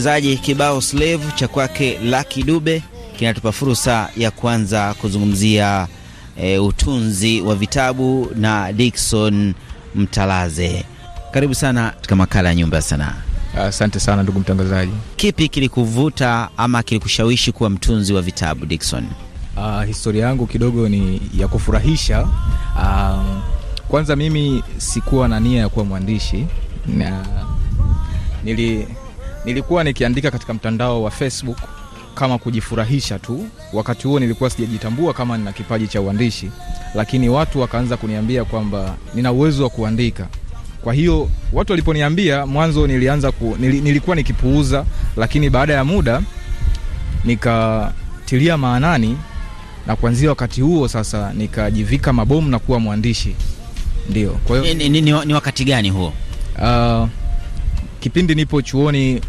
Speaker 12: Msikilizaji, kibao Slave cha kwake Lucky Dube kinatupa fursa ya kuanza kuzungumzia e, utunzi wa vitabu na Dickson Mtalaze. Karibu sana katika makala ya Nyumba ya Sanaa.
Speaker 13: Asante sana ndugu mtangazaji.
Speaker 12: Kipi kilikuvuta ama kilikushawishi kuwa mtunzi wa vitabu Dickson?
Speaker 13: Uh, historia yangu kidogo ni ya kufurahisha. Uh, kwanza mimi sikuwa na nia ya kuwa mwandishi na nili, nilikuwa nikiandika katika mtandao wa Facebook kama kujifurahisha tu. Wakati huo nilikuwa sijajitambua kama nina kipaji cha uandishi, lakini watu wakaanza kuniambia kwamba nina uwezo wa kuandika. Kwa hiyo watu waliponiambia mwanzo, nilianza ku, nil, nilikuwa nikipuuza, lakini baada ya muda nikatilia maanani, na kuanzia wakati huo sasa nikajivika mabomu na kuwa mwandishi. Ndio, kwa hiyo
Speaker 12: Ni, ni, ni, ni wakati gani huo?
Speaker 13: uh, kipindi nipo chuoni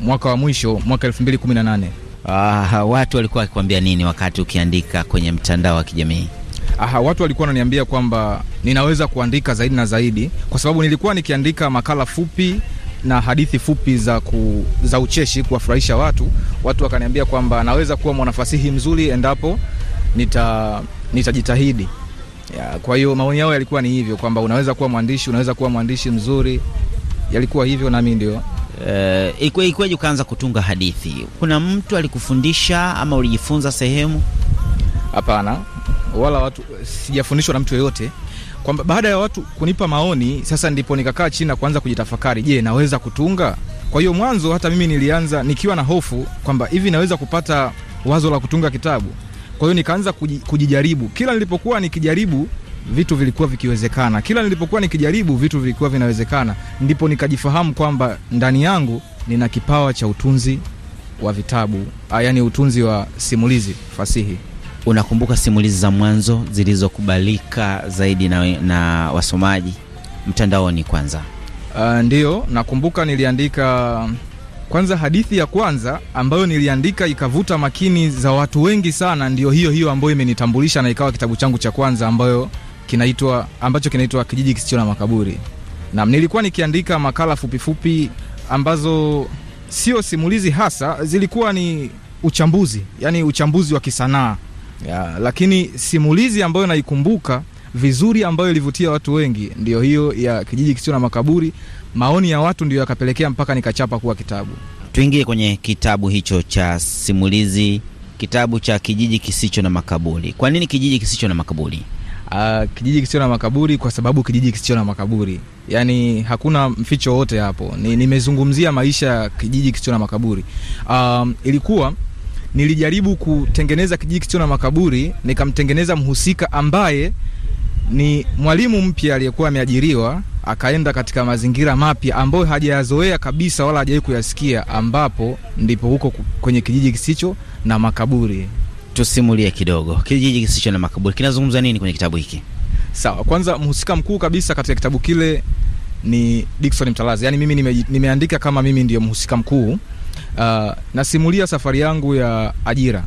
Speaker 13: mwaka wa mwisho mwaka 2018
Speaker 12: Ah, watu walikuwa wakikwambia nini wakati ukiandika kwenye mtandao wa kijamii?
Speaker 13: Aha, watu walikuwa wananiambia kwamba ninaweza kuandika zaidi na zaidi, kwa sababu nilikuwa nikiandika makala fupi na hadithi fupi za, ku, za ucheshi kuwafurahisha watu. Watu wakaniambia kwamba naweza kuwa mwanafasihi mzuri endapo nita nitajitahidi. Ya, kwa hiyo maoni yao yalikuwa ni hivyo kwamba unaweza kuwa mwandishi, unaweza kuwa mwandishi mzuri, yalikuwa hivyo, nami ndio
Speaker 12: Uh, ikwe ikweje ukaanza kutunga hadithi? Kuna mtu alikufundisha ama ulijifunza sehemu?
Speaker 13: Hapana, wala watu sijafundishwa na mtu yoyote, kwamba baada ya watu kunipa maoni, sasa ndipo nikakaa chini na kuanza kujitafakari, je, naweza kutunga? Kwa hiyo mwanzo hata mimi nilianza nikiwa na hofu kwamba hivi naweza kupata wazo la kutunga kitabu. Kwa hiyo nikaanza kujijaribu. Kila nilipokuwa nikijaribu vitu vilikuwa vikiwezekana. Kila nilipokuwa nikijaribu vitu vilikuwa vinawezekana, ndipo nikajifahamu kwamba ndani yangu nina kipawa cha utunzi wa vitabu, ah, yaani utunzi wa simulizi fasihi.
Speaker 12: Unakumbuka simulizi za mwanzo zilizokubalika zaidi na, na wasomaji mtandaoni? Kwanza
Speaker 13: Uh, ndio nakumbuka niliandika kwanza, hadithi ya kwanza ambayo niliandika ikavuta makini za watu wengi sana, ndio hiyo hiyo ambayo imenitambulisha na ikawa kitabu changu cha kwanza ambayo kinaitwa ambacho kinaitwa Kijiji Kisicho na Makaburi. Na nilikuwa nikiandika makala fupifupi ambazo sio simulizi hasa, zilikuwa ni uchambuzi, yani uchambuzi wa kisanaa ya, lakini simulizi ambayo naikumbuka vizuri ambayo ilivutia watu wengi ndio hiyo ya kijiji kisicho na makaburi. Maoni ya watu ndio yakapelekea mpaka nikachapa kuwa kitabu.
Speaker 12: tuingie kwenye kitabu hicho cha simulizi, kitabu cha kijiji kisicho na makaburi. Kwa nini kijiji kisicho na makaburi?
Speaker 13: Uh, kijiji kisicho na makaburi kwa sababu kijiji kisicho na makaburi, yaani hakuna mficho wote hapo. Ni, nimezungumzia maisha ya kijiji kisicho na makaburi. Um, ilikuwa nilijaribu kutengeneza kijiji kisicho na makaburi, nikamtengeneza mhusika ambaye ni mwalimu mpya aliyekuwa ameajiriwa akaenda katika mazingira mapya ambayo hajayazoea kabisa wala hajawahi kuyasikia, ambapo ndipo huko kwenye kijiji kisicho na makaburi.
Speaker 12: Tusimulie kidogo, kijiji kisicho na makaburi kinazungumza nini kwenye kitabu hiki?
Speaker 13: Sawa, kwanza mhusika mkuu kabisa katika kitabu kile ni Dickson Mtalazi, yaani mimi nime, nimeandika kama mimi ndiyo mhusika mkuu. Uh, nasimulia safari yangu ya ajira.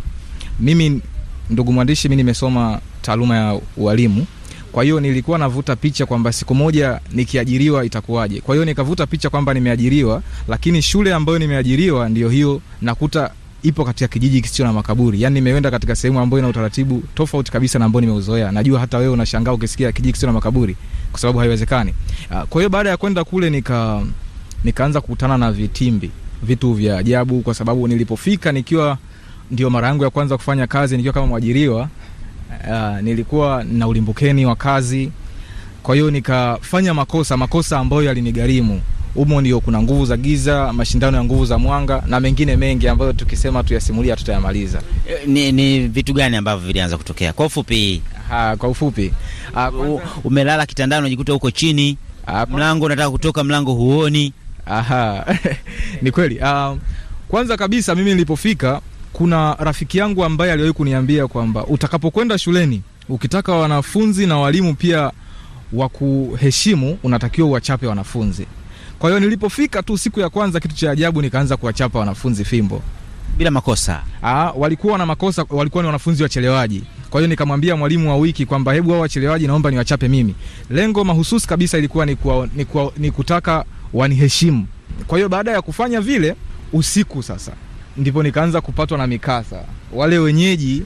Speaker 13: Mimi ndugu mwandishi, mimi nimesoma taaluma ya ualimu, kwa hiyo nilikuwa navuta picha kwamba siku moja nikiajiriwa itakuwaje. Kwa hiyo nikavuta picha kwamba nimeajiriwa, lakini shule ambayo nimeajiriwa ndiyo hiyo nakuta ipo katika kijiji kisicho na makaburi. Yani nimeenda katika sehemu ambayo ina utaratibu tofauti kabisa na ambao nimeuzoea. Najua hata wewe unashangaa ukisikia kijiji kisicho na makaburi kwa sababu haiwezekani. Ah, Kwa hiyo baada ya kwenda kule nika nikaanza kukutana na vitimbi, vitu vya ajabu kwa sababu nilipofika nikiwa ndio mara yangu ya kwanza kufanya kazi nikiwa kama mwajiriwa. Uh, nilikuwa na ulimbukeni wa kazi, kwa hiyo nikafanya makosa makosa ambayo yalinigharimu. Humo ndio kuna nguvu za giza, mashindano ya nguvu za mwanga na mengine mengi ambayo tukisema tuyasimulia tutayamaliza.
Speaker 12: E, Ni, ni vitu gani ambavyo vilianza kutokea kwa ufupi?
Speaker 13: Ha, kwa ufupi
Speaker 12: U, umelala kitandani unajikuta huko chini, mlango unataka kutoka, mlango huoni.
Speaker 13: Aha, ni kweli. Um, kwanza kabisa mimi nilipofika, kuna rafiki yangu ambaye aliwahi kuniambia kwamba utakapokwenda shuleni, ukitaka wanafunzi na walimu pia wakuheshimu, unatakiwa uwachape wanafunzi. Kwa hiyo nilipofika tu siku ya kwanza, kitu cha ajabu, nikaanza kuwachapa wanafunzi fimbo
Speaker 12: bila makosa.
Speaker 13: Aa, walikuwa na makosa, walikuwa ni wanafunzi wachelewaji. Kwa hiyo nikamwambia mwalimu wa wiki kwamba hebu hao wachelewaji naomba niwachape mimi. Lengo mahususi kabisa ilikuwa ni, kuwa, ni, kuwa, ni kutaka waniheshimu. Kwa hiyo baada ya kufanya vile, usiku sasa ndipo nikaanza kupatwa na mikasa. Wale wenyeji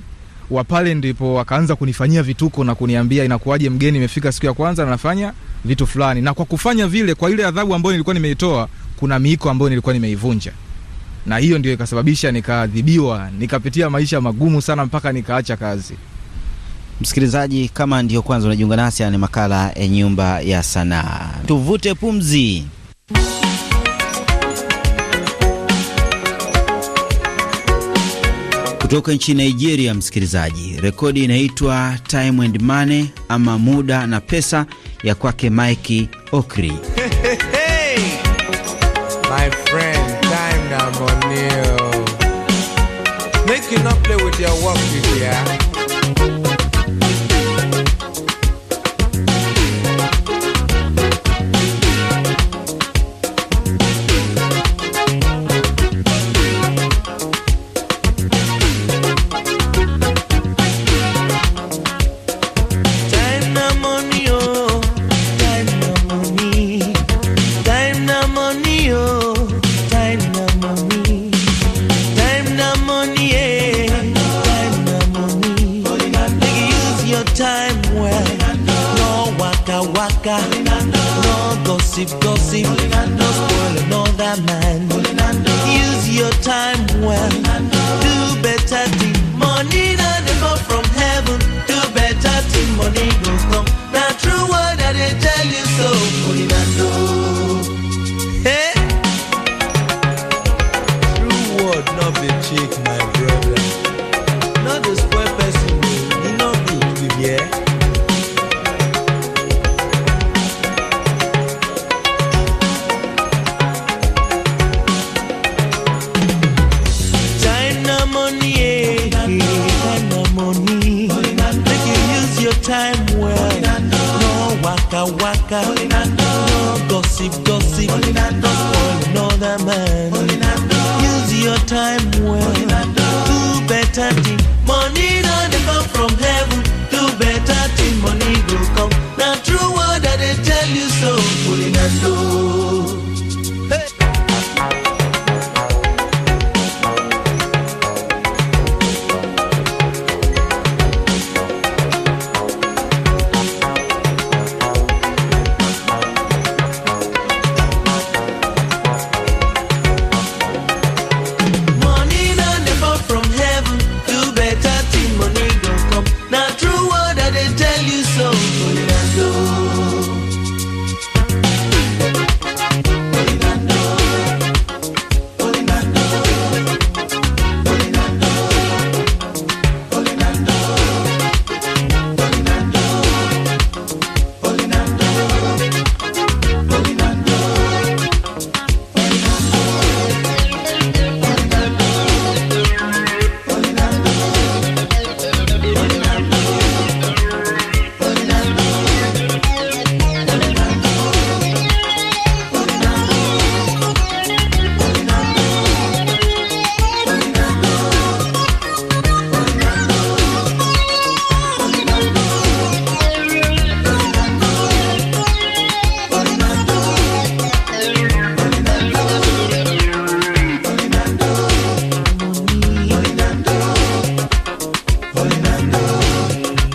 Speaker 13: wa pale ndipo wakaanza kunifanyia vituko na kuniambia inakuwaje mgeni imefika siku ya kwanza na nafanya vitu fulani, na kwa kufanya vile, kwa ile adhabu ambayo nilikuwa nimeitoa, kuna miiko ambayo nilikuwa nimeivunja na hiyo ndio ikasababisha nikaadhibiwa, nikapitia maisha magumu sana mpaka nikaacha kazi.
Speaker 12: Msikilizaji, kama ndio kwanza unajiunga nasi, ni makala ya Nyumba ya Sanaa. Tuvute pumzi. Kutoka nchini Nigeria, msikilizaji, rekodi inaitwa Time and Money ama muda na pesa ya kwake Mike Okri.
Speaker 14: My friend, time na money. Make you not play with your work, you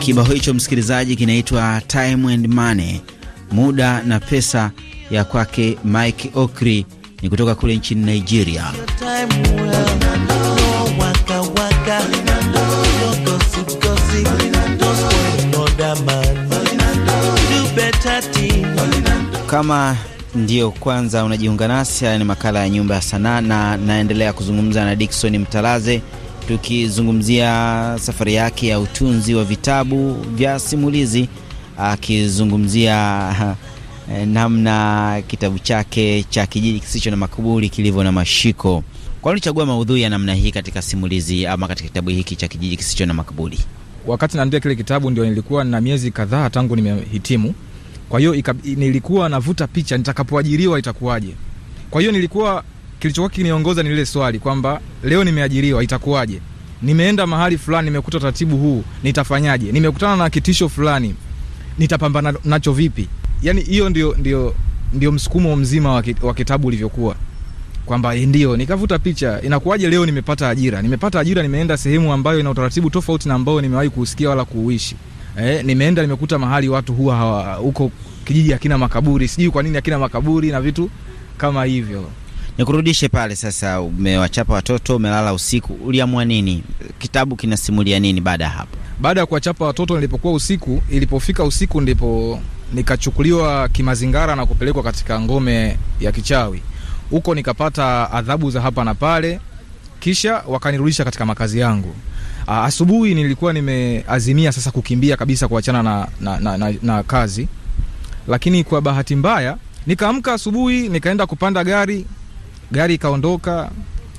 Speaker 12: Kibao hicho msikilizaji, kinaitwa Time and Money, muda na pesa, ya kwake Mike Okri, ni kutoka kule nchini Nigeria. Kama ndiyo kwanza unajiunga nasi, haya ni makala ya Nyumba ya Sanaa na naendelea kuzungumza na Dickson Mtalaze tukizungumzia safari yake ya utunzi wa vitabu vya simulizi, akizungumzia eh, namna kitabu chake cha Kijiji Kisicho na Makaburi kilivyo na mashiko. Kwa nini ulichagua maudhui ya namna hii katika simulizi ama katika kitabu hiki cha Kijiji Kisicho na Makaburi?
Speaker 13: wakati naandika kile kitabu ndio nilikuwa na miezi kadhaa tangu nimehitimu kwa hiyo nilikuwa navuta picha nitakapoajiriwa itakuwaje kwa hiyo nilikuwa kilichokuwa kiniongoza ni lile swali kwamba leo nimeajiriwa itakuwaje? Nimeenda mahali fulani nimekuta taratibu huu nitafanyaje? Nimekutana na kitisho fulani nitapambana nacho vipi? Yani hiyo ndio, ndio, ndio msukumo mzima wa kitabu ulivyokuwa. Kwamba eh, ndio nikavuta picha inakuwaje leo nimepata ajira? Nimepata ajira nimeenda sehemu ambayo ina utaratibu tofauti na ambao nimewahi kuusikia wala kuuishi. Eh, nimeenda nimekuta mahali watu huwa huko kijiji hakina makaburi sijui kwa nini hakina makaburi na vitu kama hivyo
Speaker 12: Nikurudishe pale sasa, umewachapa watoto, umelala usiku, uliamua nini? Kitabu kinasimulia nini baada ya hapo?
Speaker 13: baada ya kuwachapa watoto nilipokuwa usiku ilipofika usiku ndipo nikachukuliwa kimazingara na kupelekwa katika ngome ya kichawi huko nikapata adhabu za hapa na pale kisha wakanirudisha katika makazi yangu asubuhi nilikuwa nimeazimia sasa kukimbia kabisa kuachana na, na, na, na, na kazi lakini kwa bahati mbaya nikaamka asubuhi nikaenda kupanda gari gari ikaondoka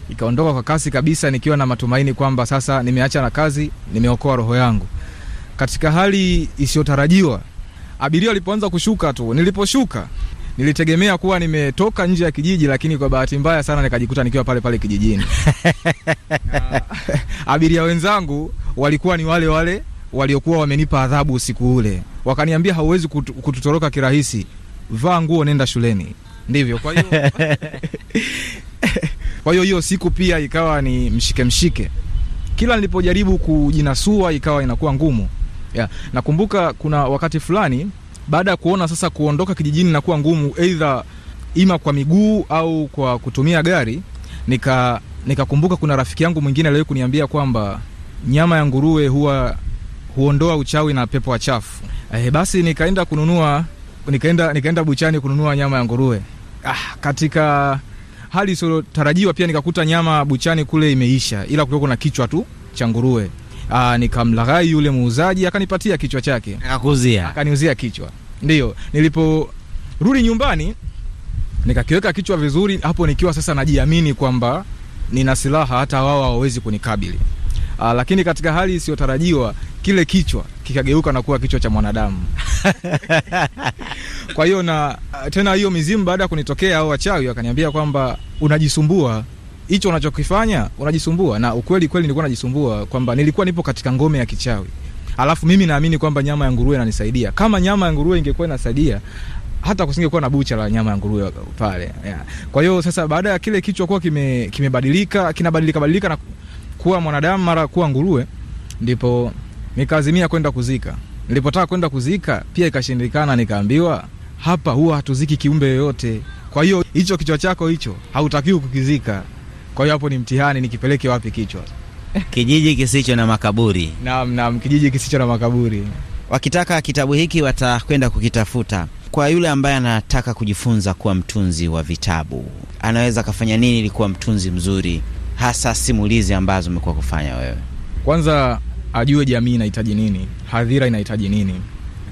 Speaker 13: ikaondoka kwa kasi kabisa nikiwa na matumaini kwamba sasa nimeacha na kazi nimeokoa roho yangu. Katika hali isiyotarajiwa abiria walipoanza kushuka tu niliposhuka nilitegemea kuwa nimetoka nje ya kijiji lakini kwa bahati mbaya sana nikajikuta nikiwa pale pale kijijini. Na abiria wenzangu walikuwa ni wale wale waliokuwa wamenipa adhabu usiku ule. Wakaniambia hauwezi kutu- kututoroka kirahisi. Vaa nguo nenda shuleni ndivyo kwa hiyo kwa hiyo hiyo siku pia ikawa ni mshike mshike. Kila nilipojaribu kujinasua ikawa inakuwa ngumu. Yeah. nakumbuka kuna wakati fulani baada ya kuona sasa kuondoka kijijini nakuwa ngumu eidha ima kwa miguu au kwa kutumia gari nika nikakumbuka kuna rafiki yangu mwingine aliwahi kuniambia kwamba nyama ya nguruwe huwa huondoa uchawi na pepo wachafu. Eh, basi nikaenda kununua nikaenda nikaenda buchani kununua nyama ya nguruwe ah, katika hali isiyotarajiwa pia nikakuta nyama buchani kule imeisha ila kulikuwa kuna kichwa tu cha nguruwe. Ah, nikamlaghai yule muuzaji akanipatia kichwa chake. Akaniuzia kichwa. Ndio niliporudi nyumbani nikakiweka kichwa vizuri hapo nikiwa sasa najiamini kwamba nina silaha hata wao hawawezi kunikabili Aa, lakini katika hali isiyotarajiwa kile kichwa kikageuka na kuwa kichwa cha mwanadamu. Kwa hiyo na tena hiyo mizimu baada ya kunitokea au wachawi wakaniambia kwamba unajisumbua. Hicho unachokifanya unajisumbua. Na ukweli kweli nilikuwa najisumbua kwamba nilikuwa nipo katika ngome ya kichawi. Alafu mimi naamini kwamba nyama ya nguruwe inanisaidia. Kama nyama ya nguruwe ingekuwa inasaidia hata kusingekuwa na bucha la nyama ya nguruwe pale yeah. kwa hiyo sasa baada ya kile kichwa kuwa kime- kimebadilika kinabadilika badilika na kuwa mwanadamu mara kuwa nguruwe ndipo nikaazimia kwenda kuzika. Nilipotaka kwenda kuzika pia ikashindikana nikaambiwa hapa huwa hatuziki kiumbe yoyote. Kwa hiyo hicho kichwa chako hicho hautakiwi kukizika. Kwa hiyo hapo ni mtihani nikipeleke wapi kichwa?
Speaker 12: Kijiji kisicho na makaburi.
Speaker 13: Naam naam kijiji kisicho na makaburi.
Speaker 12: Wakitaka kitabu hiki watakwenda kukitafuta. Kwa yule ambaye anataka kujifunza kuwa mtunzi wa vitabu anaweza akafanya nini ili kuwa mtunzi mzuri hasa simulizi ambazo umekuwa kufanya wewe?
Speaker 13: Kwanza ajue jamii inahitaji nini hadhira inahitaji nini.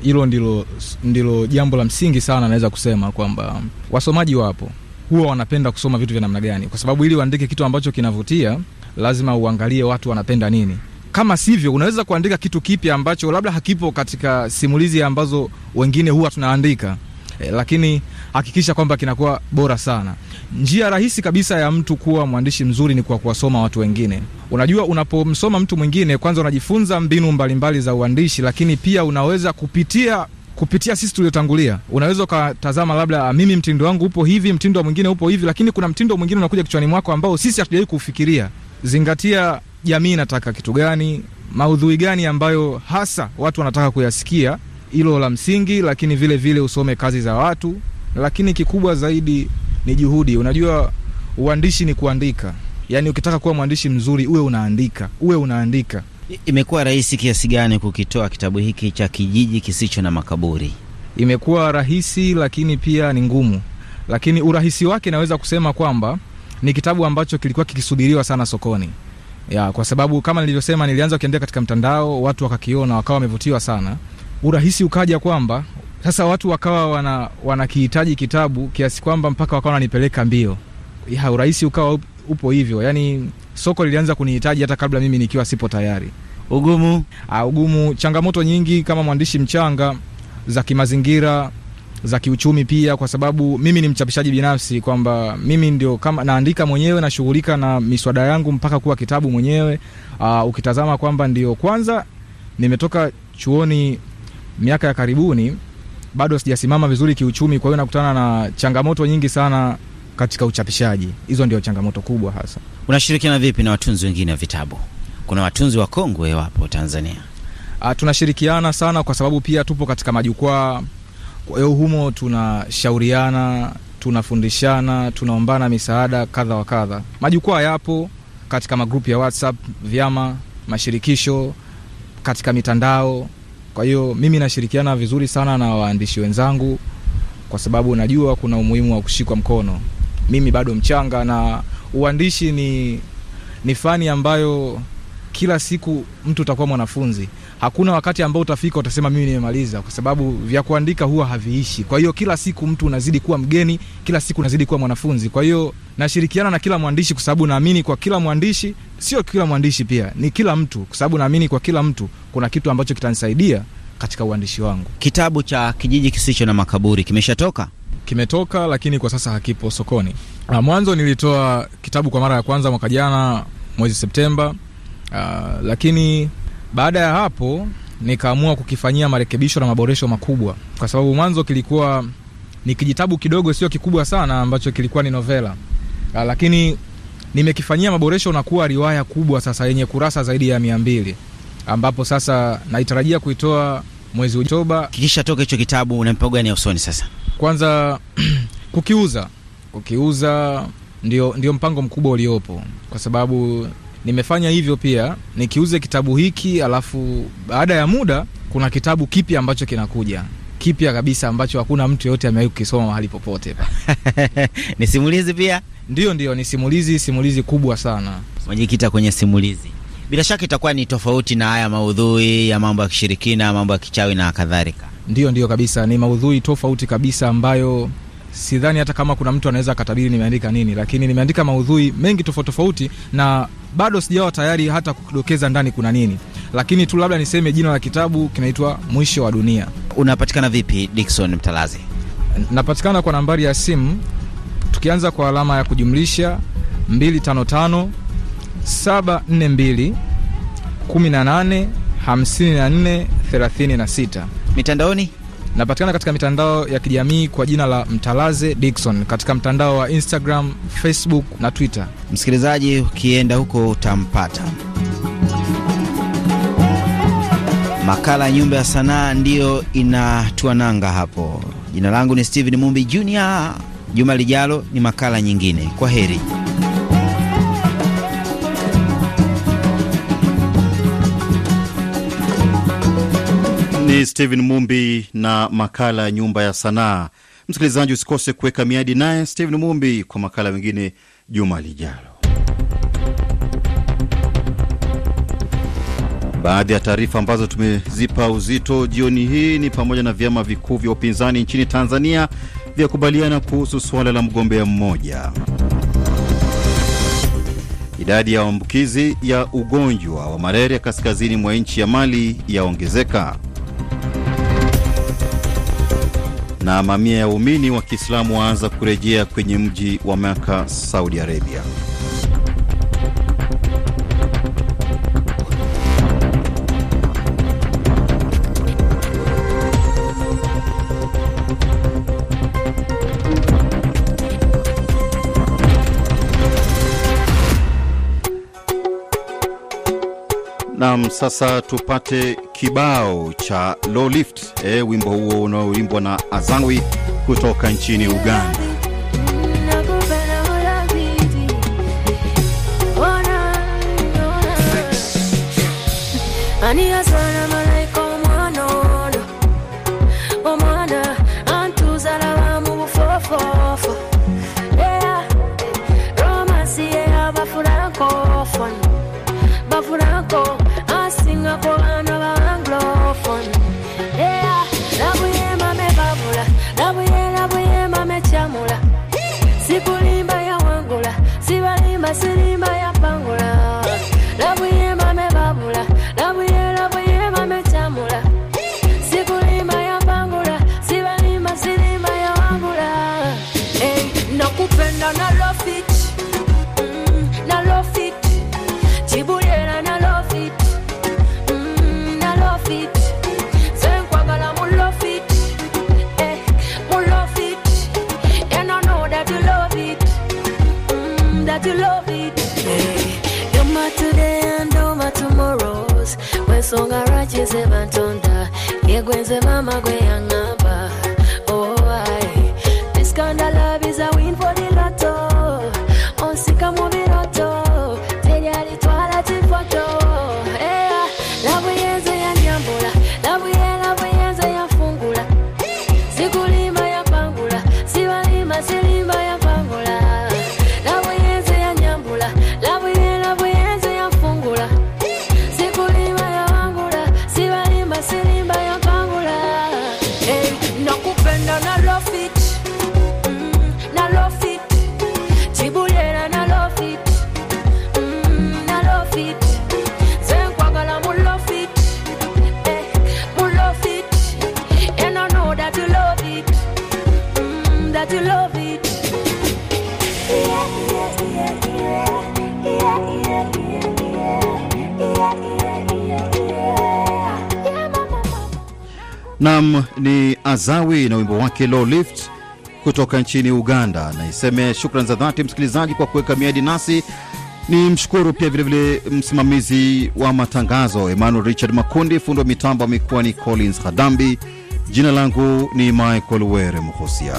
Speaker 13: Hilo ndilo, ndilo jambo la msingi sana naweza kusema kwamba wasomaji wapo. Huwa wanapenda kusoma vitu vya namna gani? Kwa sababu ili uandike kitu ambacho kinavutia lazima uangalie watu wanapenda nini. Kama sivyo unaweza kuandika kitu kipya ambacho labda hakipo katika simulizi ambazo wengine huwa tunaandika. E, lakini hakikisha kwamba kinakuwa bora sana. Njia rahisi kabisa ya mtu kuwa mwandishi mzuri ni kwa kuwasoma watu wengine. Unajua unapomsoma mtu mwingine kwanza unajifunza mbinu mbalimbali za uandishi lakini pia unaweza kupitia kupitia sisi tuliotangulia. Unaweza ukatazama labda ah, mimi mtindo wangu upo hivi mtindo wa mwingine upo hivi lakini kuna mtindo mwingine unakuja kichwani mwako ambao sisi hatujawahi kufikiria zingatia jamii inataka kitu gani maudhui gani ambayo hasa watu wanataka kuyasikia, hilo la msingi, lakini vile vile usome kazi za watu, lakini kikubwa zaidi ni juhudi. Unajua, uandishi ni kuandika, yaani ukitaka kuwa mwandishi mzuri uwe unaandika, uwe unaandika.
Speaker 12: Imekuwa rahisi kiasi gani kukitoa kitabu hiki cha kijiji kisicho na makaburi?
Speaker 13: imekuwa rahisi lakini pia ni ngumu lakini urahisi wake naweza kusema kwamba ni kitabu ambacho kilikuwa kikisubiriwa sana sokoni ya, kwa sababu kama nilivyosema nilianza kukiandika katika mtandao watu wakakiona wakawa wamevutiwa sana urahisi ukaja kwamba sasa watu wakawa wana wanakihitaji kitabu kiasi kwamba mpaka wakawa wananipeleka mbio. Ya, urahisi ukawa upo hivyo. Yani soko lilianza kunihitaji hata kabla mimi nikiwa sipo tayari.
Speaker 12: Ugumu?
Speaker 13: Uh, ugumu. Changamoto nyingi kama mwandishi mchanga za kimazingira za kiuchumi pia kwa sababu mimi ni mchapishaji binafsi kwamba mimi ndio kama naandika mwenyewe nashughulika na miswada yangu mpaka kuwa kitabu mwenyewe. Uh, ukitazama kwamba ndio kwanza nimetoka chuoni miaka ya karibuni bado sijasimama vizuri kiuchumi kwa hiyo nakutana na changamoto nyingi sana katika uchapishaji hizo ndio changamoto kubwa hasa
Speaker 12: Unashirikiana vipi na watunzi wengine wa vitabu? Kuna watunzi wakongwe wapo Tanzania.
Speaker 13: A, tunashirikiana sana kwa sababu pia tupo katika majukwaa. Kwa hiyo humo tunashauriana, tunafundishana, tunaombana misaada kadha wa kadha. Majukwaa yapo katika magrupu ya WhatsApp, vyama, mashirikisho, katika mitandao. Kwa hiyo mimi nashirikiana vizuri sana na waandishi wenzangu kwa sababu najua kuna umuhimu wa kushikwa mkono. Mimi bado mchanga na uandishi ni, ni fani ambayo kila siku mtu utakuwa mwanafunzi hakuna wakati ambao utafika utasema mimi nimemaliza kwa sababu vya kuandika huwa haviishi. Kwa hiyo kila siku mtu unazidi kuwa mgeni kila siku unazidi kuwa mwanafunzi. Kwa hiyo nashirikiana na kila mwandishi kwa sababu naamini kwa kila mwandishi sio kila mwandishi pia ni kila mtu. Kwa sababu naamini kwa kila mtu kuna kitu ambacho kitanisaidia katika uandishi wangu.
Speaker 12: Kitabu cha kijiji kisicho na makaburi kimeshatoka?
Speaker 13: kimetoka lakini kwa sasa hakipo sokoni. Ah, mwanzo nilitoa kitabu kwa mara ya kwanza mwaka jana mwezi septemba. Uh, lakini baada ya hapo nikaamua kukifanyia marekebisho na maboresho makubwa. Kwa sababu mwanzo kilikuwa ni kijitabu kidogo sio kikubwa sana ambacho kilikuwa ni novela. Uh, lakini nimekifanyia maboresho na kuwa riwaya kubwa sasa yenye kurasa zaidi ya mia mbili. Ambapo sasa naitarajia kuitoa mwezi oktoba.
Speaker 12: Kikishatoka hicho kitabu una mpango gani ya usoni sasa?
Speaker 13: kwanza kukiuza. Kukiuza ndio, ndio mpango mkubwa uliopo. Kwa sababu nimefanya hivyo pia nikiuze kitabu hiki alafu baada ya muda kuna kitabu kipya ambacho kinakuja. Kipya kabisa ambacho hakuna mtu yoyote amewahi kukisoma mahali popote.
Speaker 12: Ni simulizi pia?
Speaker 13: Ndio ndio ni simulizi simulizi kubwa sana.
Speaker 12: Umejikita kwenye simulizi, bila shaka itakuwa ni tofauti na haya maudhui ya mambo ya kishirikina, mambo ya kichawi na kadhalika.
Speaker 13: ndio ndio kabisa ni maudhui tofauti kabisa ambayo sidhani hata kama kuna mtu anaweza akatabiri nimeandika nini lakini nimeandika maudhui mengi tofauti tofauti na bado sijawa tayari hata kukidokeza ndani kuna nini. Lakini tu labda niseme jina la kitabu kinaitwa mwisho wa dunia.
Speaker 12: Unapatikana vipi Dickson Mtalazi?
Speaker 13: napatikana kwa nambari ya simu tukianza kwa alama ya kujumlisha 255 742 18 54 36
Speaker 12: mitandaoni
Speaker 13: napatikana katika mitandao ya kijamii kwa jina la mtalaze dikson katika mtandao wa instagram facebook na twitter
Speaker 12: Msikilizaji, ukienda huko utampata. Makala ya Nyumba ya Sanaa ndiyo inatuananga hapo. Jina langu ni Steven Mumbi Junior. Juma lijalo ni makala nyingine. Kwa heri.
Speaker 1: Ni Steven Mumbi na makala ya nyumba ya sanaa. Msikilizaji, usikose kuweka miadi naye Steven Mumbi kwa makala mengine juma lijalo. Baadhi ya taarifa ambazo tumezipa uzito jioni hii ni pamoja na vyama vikuu vya upinzani nchini Tanzania vyakubaliana kuhusu suala la mgombea mmoja. Idadi ya maambukizi ya ugonjwa wa malaria kaskazini mwa nchi ya Mali yaongezeka. Na mamia ya waumini wa Kiislamu waanza kurejea kwenye mji wa Maka, Saudi Arabia. sasa tupate kibao cha low lift. E, wimbo huo unaoimbwa na Azangwi kutoka nchini Uganda.
Speaker 11: Ani asa Mama, go young. Na
Speaker 1: wimbo wake Low Lift kutoka nchini Uganda. naiseme shukran za dhati msikilizaji kwa kuweka miadi nasi. Ni mshukuru pia vilevile msimamizi wa matangazo Emmanuel Richard Makundi, fundi wa mitambo amekuwa ni Collins Hadambi. Jina langu ni Michael Were Mhosia.